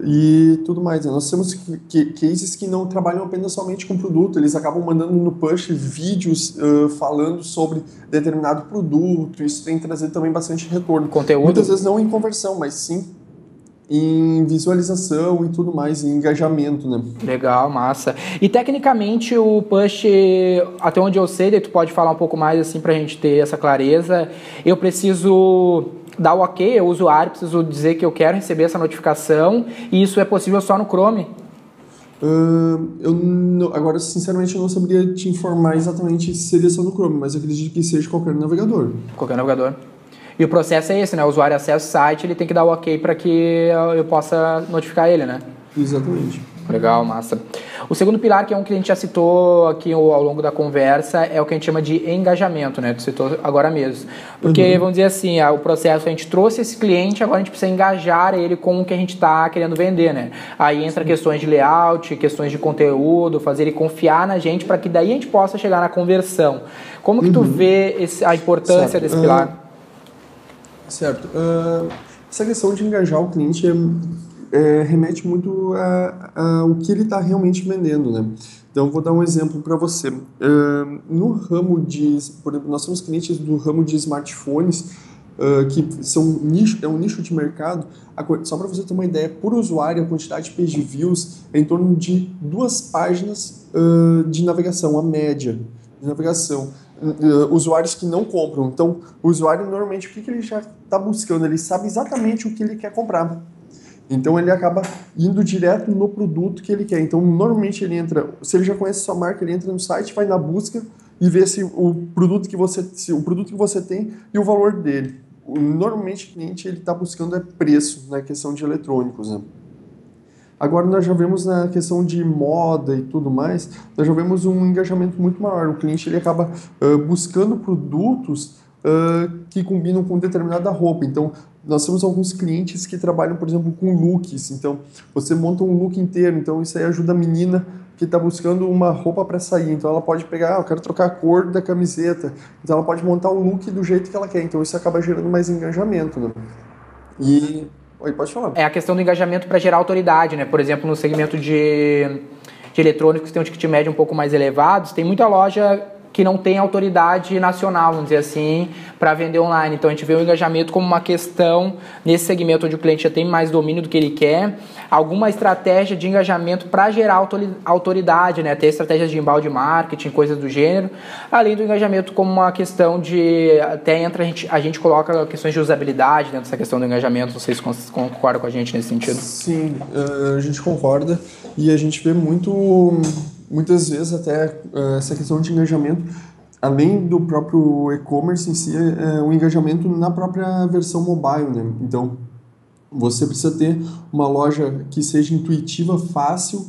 e tudo mais. né? Nós temos que- cases que não trabalham apenas somente com produto, eles acabam mandando no push vídeos eh, falando sobre determinado produto. Isso tem trazido também bastante retorno. Conteúdo. Muitas vezes não em conversão, mas sim em visualização e tudo mais, em engajamento, né? Legal, massa. E tecnicamente o push, até onde eu sei, daí tu pode falar um pouco mais assim pra gente ter essa clareza. Eu preciso dar o ok, o usuário preciso dizer que eu quero receber essa notificação e isso é possível só no Chrome. Ahn, eu não- agora, sinceramente, eu não saberia te informar exatamente se seria só no Chrome, mas eu acredito que seja qualquer navegador. Qualquer navegador. E o processo é esse, né? O usuário acessa o site, ele tem que dar o ok para que eu possa notificar ele, né? Exatamente. Legal, massa. O segundo pilar, que é um que a gente já citou aqui ao longo da conversa, é o que a gente chama de engajamento, né? Tu citou agora mesmo. Porque, vamos dizer assim, ah, o processo, a gente trouxe esse cliente, agora a gente precisa engajar ele com o que a gente está querendo vender, né? Aí entra questões de layout, questões de conteúdo, fazer ele confiar na gente para que daí a gente possa chegar na conversão. Como que tu vê esse- a importância Certo. desse Ah, pilar? Certo. Ah, essa questão de engajar o cliente é, é, remete muito a- a que ele está realmente vendendo, né? Então, vou dar um exemplo para você. Ah, no ramo de, por exemplo, nós temos clientes do ramo de smartphones ah, que são nicho, é um nicho de mercado. Só para você ter uma ideia, por usuário, a quantidade de page views é em torno de duas páginas ah, de navegação, a média de navegação. Uh, usuários que não compram. Então, o usuário normalmente o que, que ele já está buscando? Ele sabe exatamente o que ele quer comprar. Então ele acaba indo direto no produto que ele quer. Então normalmente ele entra, se ele já conhece sua marca, ele entra no site, vai na busca e vê se o produto que você, o produto que você tem e o valor dele. Normalmente o cliente ele está buscando é preço na questão de eletrônicos, né? Agora nós já vemos na questão de moda e tudo mais, nós já vemos um engajamento muito maior. O cliente ele acaba ah, buscando produtos ah, que combinam com determinada roupa. Então, nós temos alguns clientes que trabalham, por exemplo, com looks. Então, você monta um look inteiro. Então, isso aí ajuda a menina que está buscando uma roupa para sair. Então, ela pode pegar, ah, eu quero trocar a cor da camiseta. Então, ela pode montar o look do jeito que ela quer. Então, isso acaba gerando mais engajamento. Né? E. Oi, pode falar. É a questão do engajamento para gerar autoridade, né? Por exemplo, no segmento de, de eletrônicos tem um ticket médio um pouco mais elevados, tem muita loja que não tem autoridade nacional, vamos dizer assim, para vender online. Então a gente vê o engajamento como uma questão nesse segmento onde o cliente já tem mais domínio do que ele quer, alguma estratégia de engajamento para gerar autori- autoridade, né? Ter estratégias de embalde marketing, coisas do gênero, além do engajamento como uma questão de até entra a gente, a gente coloca questões de usabilidade dentro dessa questão do engajamento. Vocês con- concordam com a gente nesse sentido? Sim, eh, a gente concorda e a gente vê muito, muitas vezes até eh, essa questão de engajamento, além do próprio e-commerce em si, é o engajamento na própria versão mobile, né? Então, você precisa ter uma loja que seja intuitiva, fácil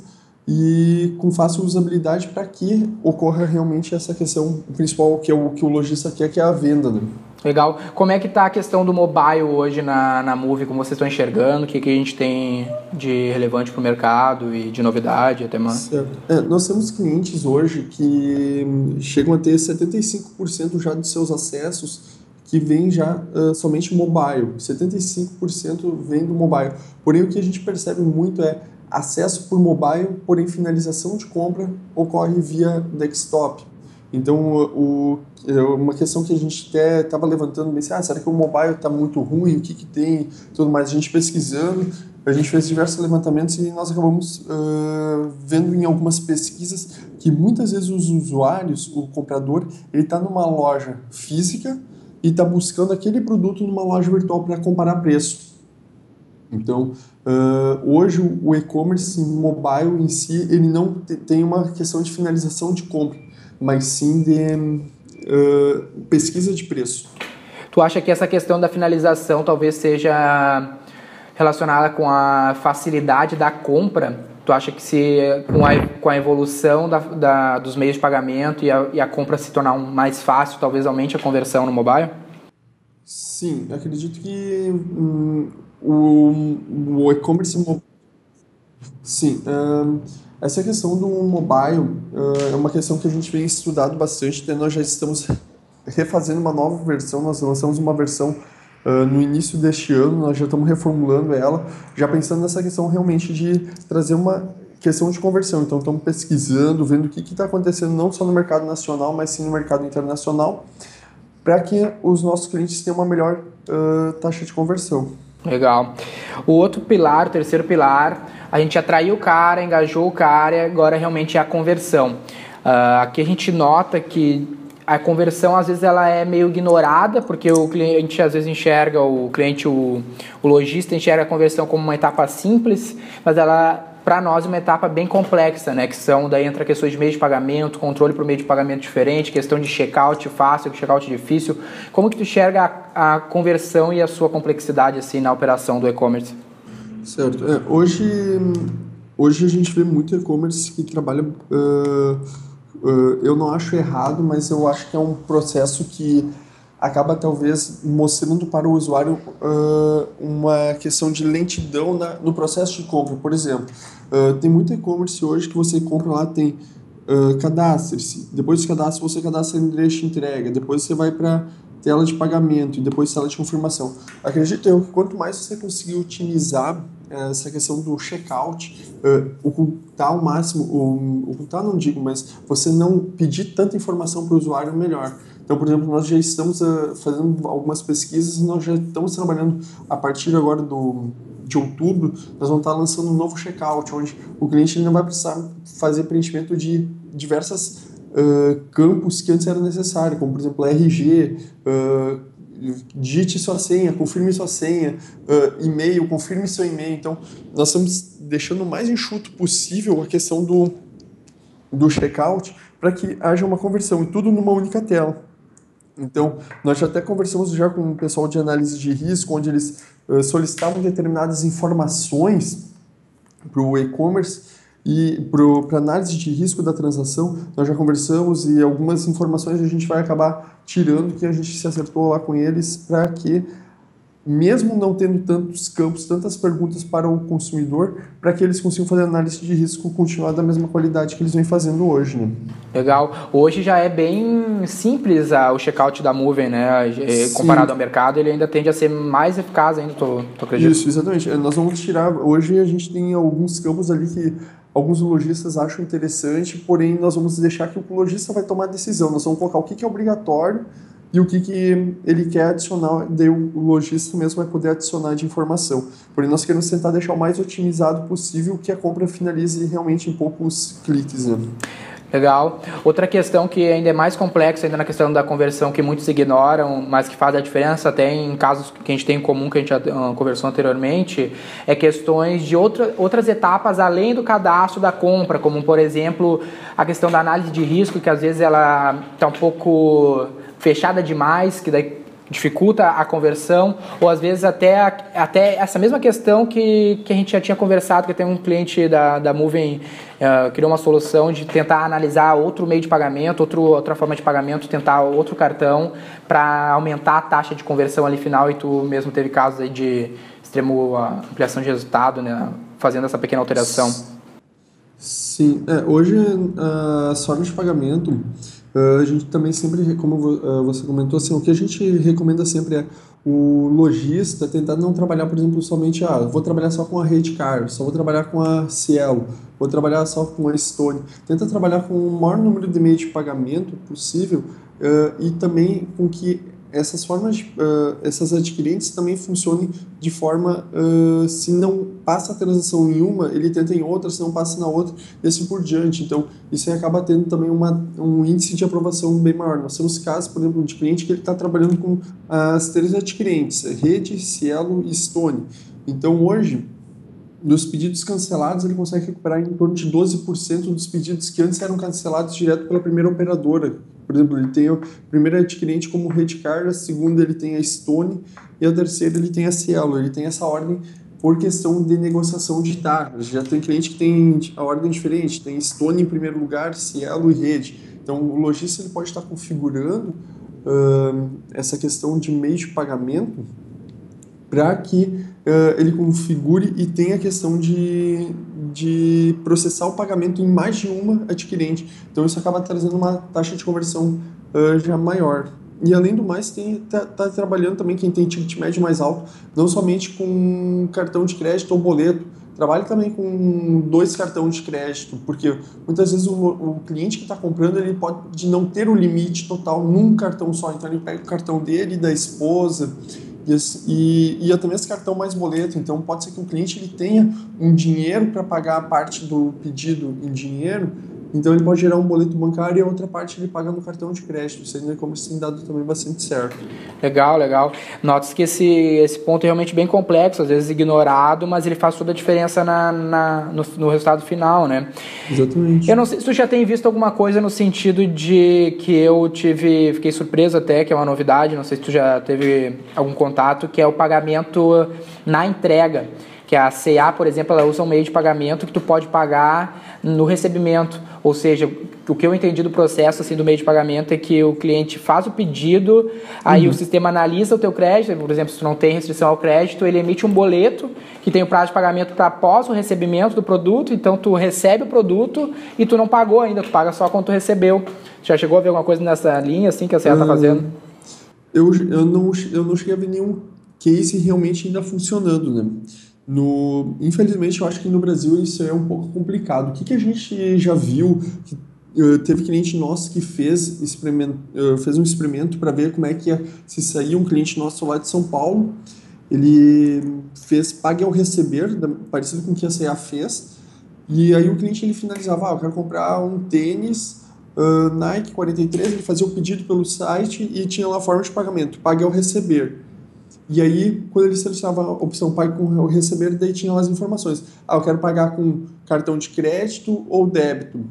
e com fácil usabilidade para que ocorra realmente essa questão principal que é o que o lojista quer, que é a venda, né? Legal. Como é que tá a questão do mobile hoje na, na Move? Como vocês estão enxergando? O que, que a gente tem de relevante para o mercado e de novidade até mais? É, nós temos clientes hoje que hum, chegam a ter 75% já de seus acessos que vem já ah, somente mobile. 75% vem do mobile. Porém, o que a gente percebe muito é acesso por mobile, porém finalização de compra ocorre via desktop. Então, o, o, uma questão que a gente até estava levantando, bem, ah, será que o mobile está muito ruim, o que, que tem, tudo mais. A gente pesquisando, a gente fez diversos levantamentos e nós acabamos uh, vendo em algumas pesquisas que muitas vezes os usuários, o comprador, ele está numa loja física e está buscando aquele produto numa loja virtual para comparar preço. Então, uh, hoje o e-commerce mobile em si, ele não tem uma questão de finalização de compra, mas sim de uh, pesquisa de preço. Tu acha que essa questão da finalização talvez seja relacionada com a facilidade da compra? Tu acha que se com a, com a evolução da, da, dos meios de pagamento e a, e a compra se tornar mais fácil, talvez aumente a conversão no mobile? Sim, acredito que hum, o, o e-commerce. Sim, um, essa questão do mobile uh, é uma questão que a gente vem estudado bastante, até nós já estamos refazendo uma nova versão, nós lançamos uma versão uh, no início deste ano, nós já estamos reformulando ela, já pensando nessa questão realmente de trazer uma questão de conversão. Então, estamos pesquisando, vendo o que está acontecendo não só no mercado nacional, mas sim no mercado internacional, para que os nossos clientes tenham uma melhor uh, taxa de conversão. Legal. O outro pilar, o terceiro pilar, a gente atraiu o cara, engajou o cara agora realmente é a conversão. Uh, aqui a gente nota que a conversão às vezes ela é meio ignorada porque o cliente às vezes enxerga o cliente o, o lojista enxerga a conversão como uma etapa simples mas ela para nós uma etapa bem complexa né? Que são daí entra questões de meio de pagamento controle para meio de pagamento diferente questão de checkout fácil checkout difícil. Como que tu enxerga a, a conversão e a sua complexidade assim na operação do e-commerce? Certo. É, hoje hoje a gente vê muito e-commerce que trabalha uh Uh, eu não acho errado, mas eu acho que é um processo que acaba talvez mostrando para o usuário uh, uma questão de lentidão na, no processo de compra. Por exemplo, uh, tem muito e-commerce hoje que você compra lá, tem uh, cadastre-se, depois do cadastro você cadastra endereço de entrega, depois você vai para tela de pagamento e depois tela de confirmação. Acredito eu que quanto mais você conseguir otimizar essa questão do checkout, uh, ocultar ao máximo, um, ocultar não digo, mas você não pedir tanta informação para o usuário, melhor. Então, por exemplo, nós já estamos uh, fazendo algumas pesquisas e nós já estamos trabalhando a partir agora do, de outubro, nós vamos estar lançando um novo checkout, onde o cliente não vai precisar fazer preenchimento de diversas uh, campos que antes era necessário, como por exemplo RG, uh, digite sua senha, confirme sua senha, uh, e-mail, confirme seu e-mail. Então, nós estamos deixando o mais enxuto possível a questão do, do checkout para que haja uma conversão e tudo numa única tela. Então, nós já até conversamos já com o pessoal de análise de risco, onde eles uh, solicitavam determinadas informações para o e-commerce e para análise de risco da transação, nós já conversamos e algumas informações a gente vai acabar tirando que a gente se acertou lá com eles para que mesmo não tendo tantos campos, tantas perguntas para o consumidor, para que eles consigam fazer análise de risco continuar da mesma qualidade que eles vêm fazendo hoje, né? Legal. Hoje já é bem simples a, o checkout da Moving, né? É, comparado ao mercado, ele ainda tende a ser mais eficaz ainda, tu, tu acredita? Isso, exatamente. Nós vamos tirar... Hoje a gente tem alguns campos ali que alguns lojistas acham interessante, porém nós vamos deixar que o lojista vai tomar a decisão. Nós vamos colocar o que é obrigatório e o que, que ele quer adicionar, daí o lojista mesmo vai poder adicionar de informação. Porém, nós queremos tentar deixar o mais otimizado possível que a compra finalize realmente em poucos cliques. Né? Legal. Outra questão que ainda é mais complexa, ainda na questão da conversão, que muitos ignoram, mas que faz a diferença até em casos que a gente tem em comum, que a gente uh, conversou anteriormente, é questões de outra, outras etapas além do cadastro da compra, como, por exemplo, a questão da análise de risco, que às vezes ela está um pouco fechada demais, que daí dificulta a conversão, ou às vezes até, até essa mesma questão que, que a gente já tinha conversado, que tem um cliente da, da Moving uh, criou uma solução de tentar analisar outro meio de pagamento, outro, outra forma de pagamento, tentar outro cartão para aumentar a taxa de conversão ali final e tu mesmo teve casos aí de extremo ampliação de resultado, né, fazendo essa pequena alteração. Sim, é, hoje as formas de pagamento a gente também sempre, como uh, você comentou, assim, o que a gente recomenda sempre é o lojista tentar não trabalhar, por exemplo, somente, ah, vou trabalhar só com a Rede Car, só vou trabalhar com a Cielo, vou trabalhar só com a Stone. Tenta trabalhar com o maior número de meios de pagamento possível uh, e também com que essas formas, uh, essas adquirentes também funcionem de forma, uh, se não passa a transação em uma, ele tenta em outra, se não passa na outra, e assim por diante. Então, isso acaba tendo também uma, um índice de aprovação bem maior. Nós temos casos, por exemplo, de cliente que ele está trabalhando com as três adquirentes, Rede, Cielo e Stone. Então, hoje, dos pedidos cancelados, ele consegue recuperar em torno de 12% dos pedidos que antes eram cancelados direto pela primeira operadora, por exemplo, ele tem a primeira adquirente como Redcard, a segunda ele tem a Stone e a terceira ele tem a Cielo. Ele tem essa ordem por questão de negociação de taxas. Já tem cliente que tem a ordem diferente, tem Stone em primeiro lugar, Cielo e Rede. Então, o lojista ele pode estar configurando uh, essa questão de meio de pagamento para que uh, ele configure e tenha a questão de, de processar o pagamento em mais de uma adquirente. Então isso acaba trazendo uma taxa de conversão uh, já maior. E além do mais, está tá trabalhando também quem tem ticket médio mais alto, não somente com cartão de crédito ou boleto, trabalhe também com dois cartões de crédito, porque muitas vezes o, o cliente que está comprando ele pode não ter o limite total num cartão só, então ele pega o cartão dele, da esposa, e, e, e até mesmo cartão mais boleto. Então, pode ser que o cliente ele tenha um dinheiro para pagar a parte do pedido em dinheiro, então ele pode gerar um boleto bancário e a outra parte ele paga no cartão de crédito. No e-commerce tem dado também bastante certo. Legal, legal. Note que esse, esse ponto é realmente bem complexo, às vezes ignorado, mas ele faz toda a diferença na, na no, no, resultado final, né? Exatamente. Eu não sei se tu já tem visto alguma coisa no sentido de que eu tive, fiquei surpreso até, que é uma novidade, não sei se tu já teve algum contato, que é o pagamento na entrega que a CA, por exemplo, ela usa um meio de pagamento que tu pode pagar no recebimento. Ou seja, o que eu entendi do processo assim do meio de pagamento é que o cliente faz o pedido, aí uhum. o sistema analisa o teu crédito, por exemplo, se tu não tem restrição ao crédito, ele emite um boleto que tem o prazo de pagamento para após o recebimento do produto, então tu recebe o produto e tu não pagou ainda, tu paga só quando tu recebeu. Já chegou a ver alguma coisa nessa linha assim que a CA está fazendo? Eu, eu, não, eu não cheguei a ver nenhum case realmente ainda funcionando, né? No, infelizmente, eu acho que no Brasil isso é um pouco complicado. O que, que a gente já viu? Que, uh, teve cliente nosso que fez, experimento, uh, fez um experimento para ver como é que ia se sair um cliente nosso lá de São Paulo. Ele fez pague ao receber, da, parecido com o que a CA fez. E aí o cliente ele finalizava, ah, eu quero comprar um tênis uh, Nike 43, ele fazia o pedido pelo site e tinha lá a forma de pagamento, pague ao receber. E aí, quando ele selecionava a opção pague com receber, daí tinha lá as informações. Ah, eu quero pagar com cartão de crédito ou débito.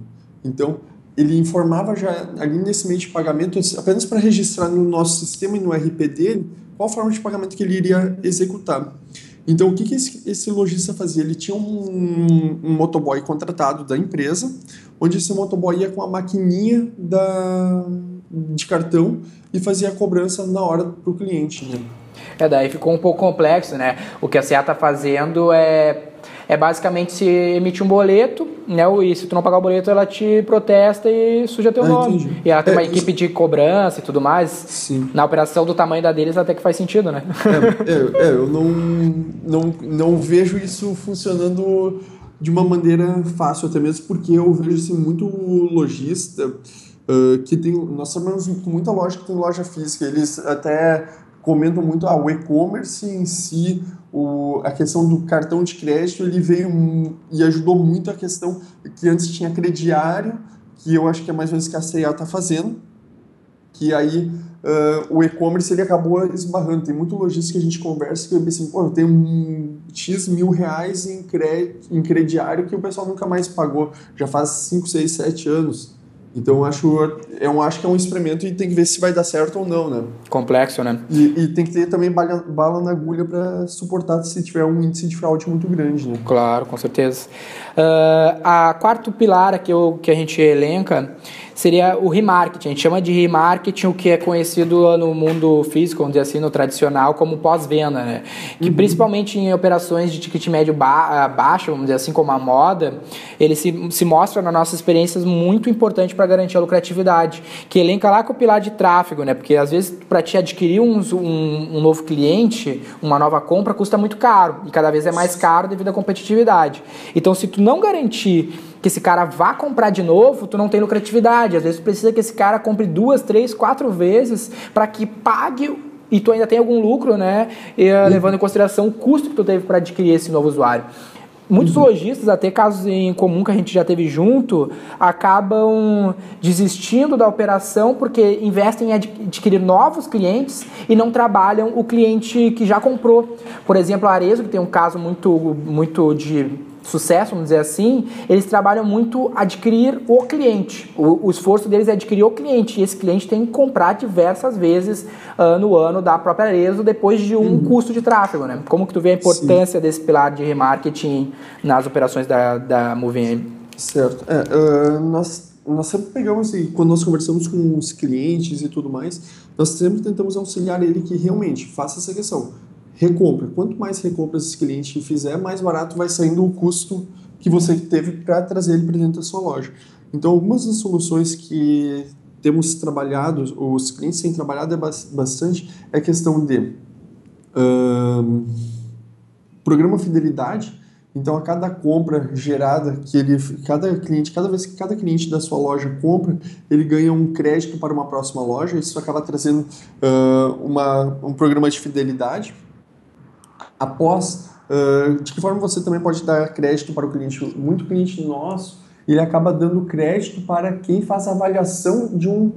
Então, ele informava já ali nesse meio de pagamento, apenas para registrar no nosso sistema e no RP dele, qual forma de pagamento que ele iria executar. Então, o que, que esse, esse lojista fazia? Ele tinha um, um motoboy contratado da empresa, onde esse motoboy ia com a maquininha da, de cartão e fazia a cobrança na hora para o cliente. Né? É, daí ficou um pouco complexo, né? O que a CA está fazendo é, é basicamente se emitir um boleto, né? E se tu não pagar o boleto, ela te protesta e suja teu ah, nome. Entendi. E ela tem é, uma equipe de cobrança e tudo mais. Sim. Na operação do tamanho da deles até que faz sentido, né? É, é, é eu não, não, não vejo isso funcionando de uma maneira fácil, até mesmo porque eu vejo assim, muito lojista uh, que tem. Nós trabalhamos com muita loja que tem loja física. Eles até comentam muito ah, o e-commerce em si, o, a questão do cartão de crédito, ele veio e ajudou muito a questão que antes tinha crediário, que eu acho que é mais ou menos que a C&A está fazendo, que aí uh, o e-commerce ele acabou esbarrando. Tem muito lojista que a gente conversa que eu assim, pô, eu tenho um X mil reais em, cre em crediário que o pessoal nunca mais pagou, já faz 5, 6, 7 anos. Então acho, eu acho que é um experimento e tem que ver se vai dar certo ou não, né? Complexo, né? E, e tem que ter também bala, bala na agulha para suportar se tiver um índice de fraude muito grande, né? Claro, com certeza. Uh, a quarto pilar que, eu, que a gente elenca seria o remarketing. A gente chama de remarketing o que é conhecido no mundo físico, vamos dizer assim, no tradicional, como pós-venda, né? Que principalmente em operações de ticket médio ba baixo, vamos dizer assim, como a moda, ele se, se mostra nas nossas experiências muito importante para garantir a lucratividade. Que elenca lá com o pilar de tráfego, né? Porque às vezes para te adquirir um, um, um novo cliente, uma nova compra, custa muito caro. E cada vez é mais caro devido à competitividade. Então, se tu não garantir que esse cara vá comprar de novo, tu não tem lucratividade. Às vezes precisa que esse cara compre duas, três, quatro vezes para que pague e tu ainda tem algum lucro, né? E, uh, levando em consideração o custo que tu teve para adquirir esse novo usuário. Muitos uhum. lojistas, até casos em comum que a gente já teve junto, acabam desistindo da operação porque investem em adquirir novos clientes e não trabalham o cliente que já comprou. Por exemplo, a Arezo, que tem um caso muito, muito de sucesso, vamos dizer assim, eles trabalham muito adquirir o cliente. O, o, esforço deles é adquirir o cliente. E esse cliente tem que comprar diversas vezes uh, no ano da própria Arezo depois de um uhum. custo de tráfego. Né? Como que tu vê a importância Sim. desse pilar de remarketing nas operações da, da Moving? Certo. É, uh, nós, nós sempre pegamos, e quando nós conversamos com os clientes e tudo mais, nós sempre tentamos auxiliar ele que realmente faça essa questão recompra. Quanto mais recompras esse cliente fizer, mais barato vai saindo o custo que você teve para trazer ele para dentro da sua loja. Então, algumas das soluções que temos trabalhado, os clientes têm trabalhado é bastante, é a questão de programa fidelidade. Então, a cada compra gerada que ele, cada cliente, cada vez que cada cliente da sua loja compra, ele ganha um crédito para uma próxima loja. Isso acaba trazendo uh, uma, um programa de fidelidade após, uh, de que forma você também pode dar crédito para o cliente? Muito cliente nosso, ele acaba dando crédito para quem faz a avaliação de um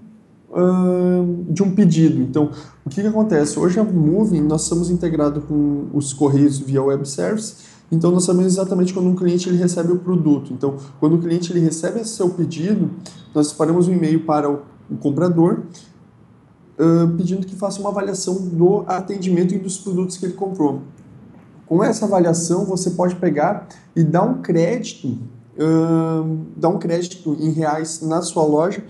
Uh, de um pedido. Então, o que, que acontece? Hoje a Moving, nós estamos integrados com os correios via web service, então nós sabemos exatamente quando um cliente ele recebe o produto. Então, quando o cliente ele recebe esse seu pedido, nós disparamos um e-mail para o, o comprador uh, pedindo que faça uma avaliação do atendimento e dos produtos que ele comprou. Com essa avaliação, você pode pegar e dar um crédito, uh, dar um crédito em reais na sua loja,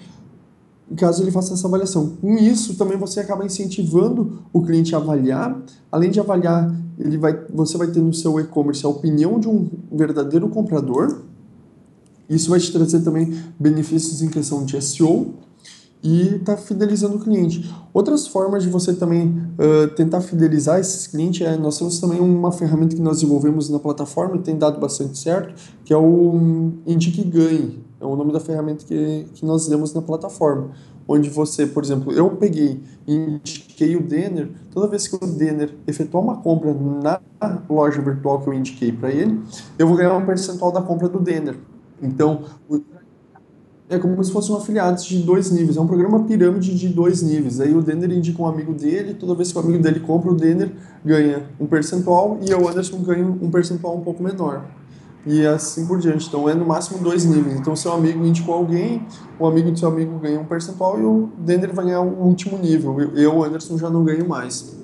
caso ele faça essa avaliação. Com isso, também você acaba incentivando o cliente a avaliar. Além de avaliar, ele vai, você vai ter no seu e-commerce a opinião de um verdadeiro comprador. Isso vai te trazer também benefícios em questão de SEO e está fidelizando o cliente. Outras formas de você também uh, tentar fidelizar esses clientes é nós temos também uma ferramenta que nós desenvolvemos na plataforma e tem dado bastante certo, que é o Indique Ganhe. É o nome da ferramenta que, que nós demos na plataforma. Onde você, por exemplo, eu peguei e indiquei o Denner, toda vez que o Denner efetuar uma compra na loja virtual que eu indiquei para ele, eu vou ganhar um percentual da compra do Denner. Então, é como se fosse um afiliado de dois níveis. É um programa pirâmide de dois níveis. Aí o Denner indica um amigo dele, toda vez que o amigo dele compra, o Denner ganha um percentual e o Anderson ganha um percentual um pouco menor. E assim por diante. Então é no máximo dois níveis. Então seu amigo indicou alguém, o amigo do seu amigo ganha um percentual e o Denner vai ganhar o último nível. Eu, Anderson, já não ganho mais.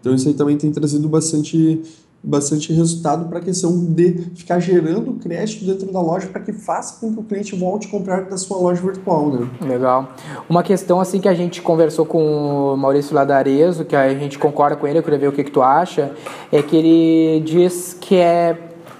Então isso aí também tem trazido bastante bastante resultado para a questão de ficar gerando crédito dentro da loja para que faça com que o cliente volte a comprar da sua loja virtual, né? Legal. Uma questão assim que a gente conversou com o Maurício Ladarezo, que a gente concorda com ele, eu queria ver o que, que tu acha, é que ele diz que é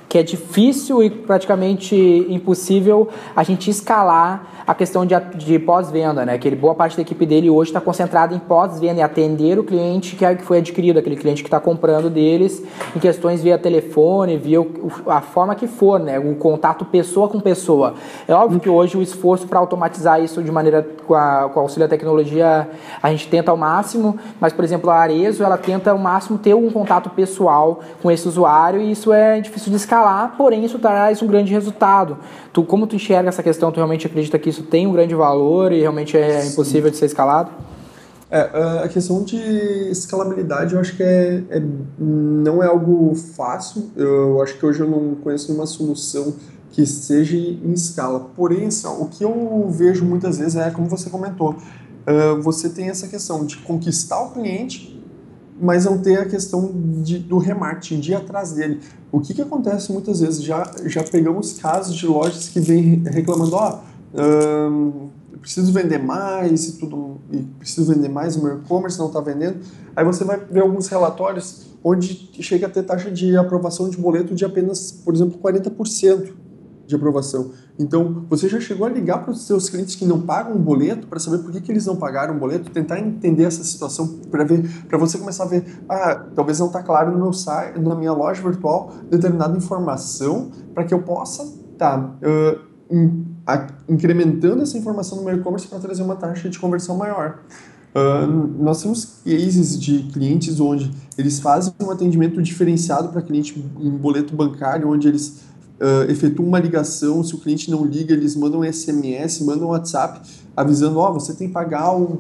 que é difícil e praticamente impossível a gente escalar a questão de, de pós-venda, né? Que ele, boa parte da equipe dele hoje está concentrada em pós-venda e atender o cliente que, é, que foi adquirido, aquele cliente que está comprando deles, em questões via telefone, via o, a forma que for, né? O contato pessoa com pessoa. É óbvio que hoje o esforço para automatizar isso de maneira com, a, com o auxílio da tecnologia a gente tenta ao máximo, mas por exemplo a Arezo ela tenta ao máximo ter um contato pessoal com esse usuário e isso é difícil de escalar, porém isso traz um grande resultado. Tu, como tu enxerga essa questão? Tu realmente acredita que isso tem um grande valor e realmente é Sim. impossível de ser escalado? É, a questão de escalabilidade eu acho que é, é, não é algo fácil. Eu acho que hoje eu não conheço nenhuma solução que seja em escala. Porém, assim, o que eu vejo muitas vezes é, como você comentou, uh, você tem essa questão de conquistar o cliente mas não ter a questão de, do remarketing, de ir atrás dele. O que, que acontece muitas vezes? Já, já pegamos casos de lojas que vêm reclamando, ó, ahn, preciso vender mais e tudo, e preciso vender mais, o meu e-commerce não está vendendo. Aí você vai ver alguns relatórios onde chega a ter taxa de aprovação de boleto de apenas, por exemplo, 40% de aprovação. Então, você já chegou a ligar para os seus clientes que não pagam o boleto para saber por que, que eles não pagaram o boleto, tentar entender essa situação para ver, para você começar a ver, ah, talvez não está claro no meu site, na minha loja virtual determinada informação para que eu possa tá in- a- incrementando essa informação no e-commerce para trazer uma taxa de conversão maior. Ah, nós temos cases de clientes onde eles fazem um atendimento diferenciado para cliente em boleto bancário, onde eles ah, efetuam uma ligação, se o cliente não liga, eles mandam um SMS, mandam um WhatsApp avisando, ó, você tem que pagar um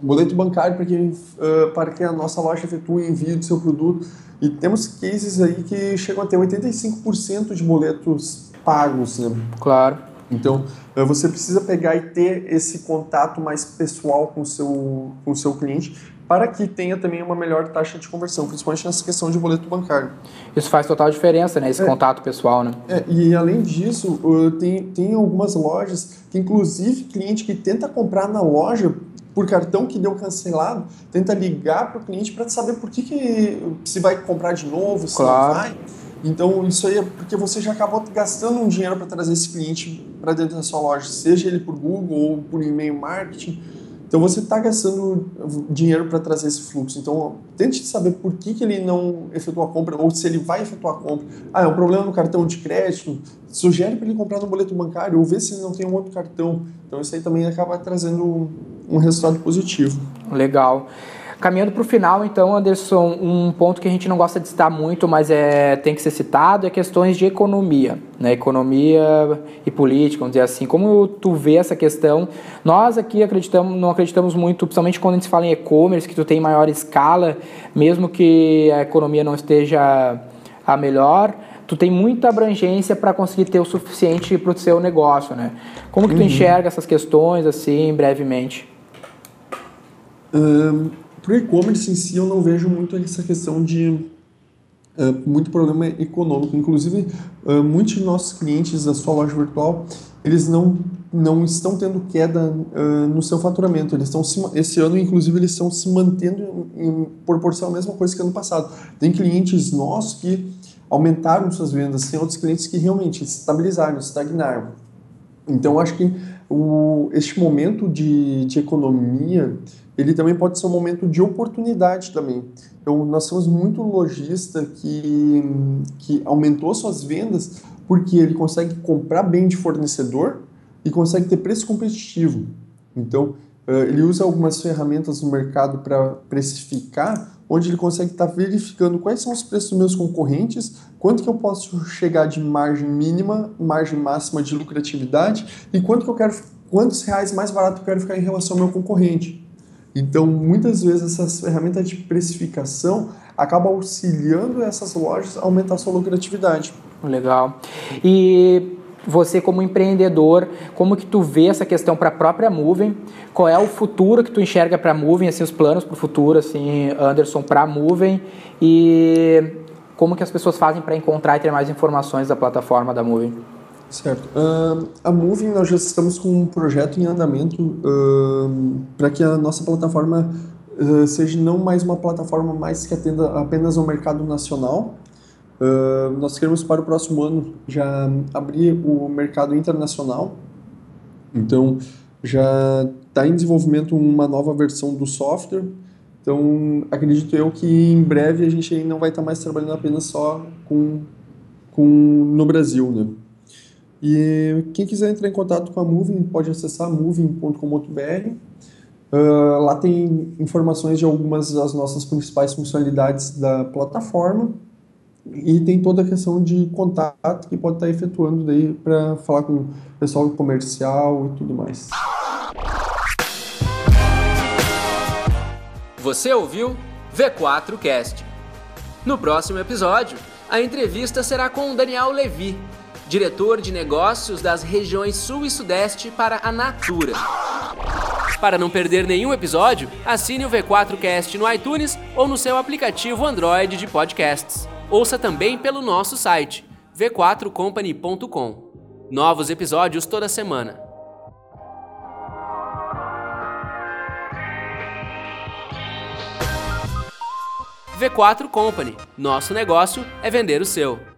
boleto bancário para que, ah, para que a nossa loja efetue o envio do seu produto. E temos cases aí que chegam a ter 85% de boletos pagos, né? Claro. Então, eh, você precisa pegar e ter esse contato mais pessoal com o seu, com o seu cliente para que tenha também uma melhor taxa de conversão, principalmente nessa questão de boleto bancário. Isso faz total diferença, né? Esse É. contato pessoal, né? É, e além disso, tem, tem algumas lojas que, inclusive, cliente que tenta comprar na loja por cartão que deu cancelado, tenta ligar para o cliente para saber por que, que se vai comprar de novo, se Claro. não vai. Então, isso aí é porque você já acabou gastando um dinheiro para trazer esse cliente para dentro da sua loja, seja ele por Google ou por e-mail marketing. Então, você está gastando dinheiro para trazer esse fluxo. Então, tente saber por que, que ele não efetuou a compra ou se ele vai efetuar a compra. Ah, é um problema no cartão de crédito. Sugere para ele comprar no boleto bancário ou ver se ele não tem um outro cartão. Então, isso aí também acaba trazendo um resultado positivo. Legal. Caminhando para o final, então, Anderson, um ponto que a gente não gosta de citar muito, mas é, tem que ser citado, é questões de economia. Né? Economia e política, vamos dizer assim. Como tu vê essa questão? Nós aqui acreditamos, não acreditamos muito, principalmente quando a gente fala em e-commerce, que tu tem maior escala, mesmo que a economia não esteja a melhor, tu tem muita abrangência para conseguir ter o suficiente para o seu negócio, né? Como que tu enxerga essas questões, assim, brevemente? Para o e-commerce em si, eu não vejo muito essa questão de ah, muito problema econômico. Inclusive, ah, muitos de nossos clientes da sua loja virtual, eles não, não estão tendo queda ah, no seu faturamento. Eles estão se esse ano, inclusive, eles estão se mantendo em, em proporção à mesma coisa que ano passado. Tem clientes nossos que aumentaram suas vendas, tem outros clientes que realmente estabilizaram, estagnaram. Então, acho que o, este momento de, de economia, ele também pode ser um momento de oportunidade também. Então, nós temos muito lojista que, que aumentou suas vendas porque ele consegue comprar bem de fornecedor e consegue ter preço competitivo. Então, eh, ele usa algumas ferramentas no mercado para precificar, onde ele consegue estar verificando quais são os preços dos meus concorrentes, quanto que eu posso chegar de margem mínima, margem máxima de lucratividade e quanto que eu quero, quantos reais mais barato eu quero ficar em relação ao meu concorrente. Então, muitas vezes essas ferramentas de precificação acabam auxiliando essas lojas a aumentar sua lucratividade. Legal. E você como empreendedor, como que tu vê essa questão para a própria Moving? Qual é o futuro que tu enxerga para a Moving, assim, os planos para o futuro, assim, Anderson, para a Moving? E como que as pessoas fazem para encontrar e ter mais informações da plataforma da Moving? Certo. Ahn, a Moving, nós já estamos com um projeto em andamento para que a nossa plataforma ah, seja não mais uma plataforma mais que atenda apenas ao mercado nacional. Nós queremos para o próximo ano já abrir o mercado internacional. Então, já está em desenvolvimento uma nova versão do software. Então, acredito eu que em breve a gente não vai estar mais trabalhando apenas só com, com no Brasil, né? E quem quiser entrar em contato com a Moving pode acessar moving.com.br. Ah, lá tem informações de algumas das nossas principais funcionalidades da plataforma e tem toda a questão de contato que pode estar efetuando daí para falar com o pessoal comercial e tudo mais. Você ouviu V4Cast. No próximo episódio, a entrevista será com Daniel Levi, diretor de negócios das regiões Sul e Sudeste para a Natura. Para não perder nenhum episódio, assine o V4Cast no iTunes ou no seu aplicativo Android de podcasts. Ouça também pelo nosso site v4company.com. Novos episódios toda semana. V4 Company. Nosso negócio é vender o seu.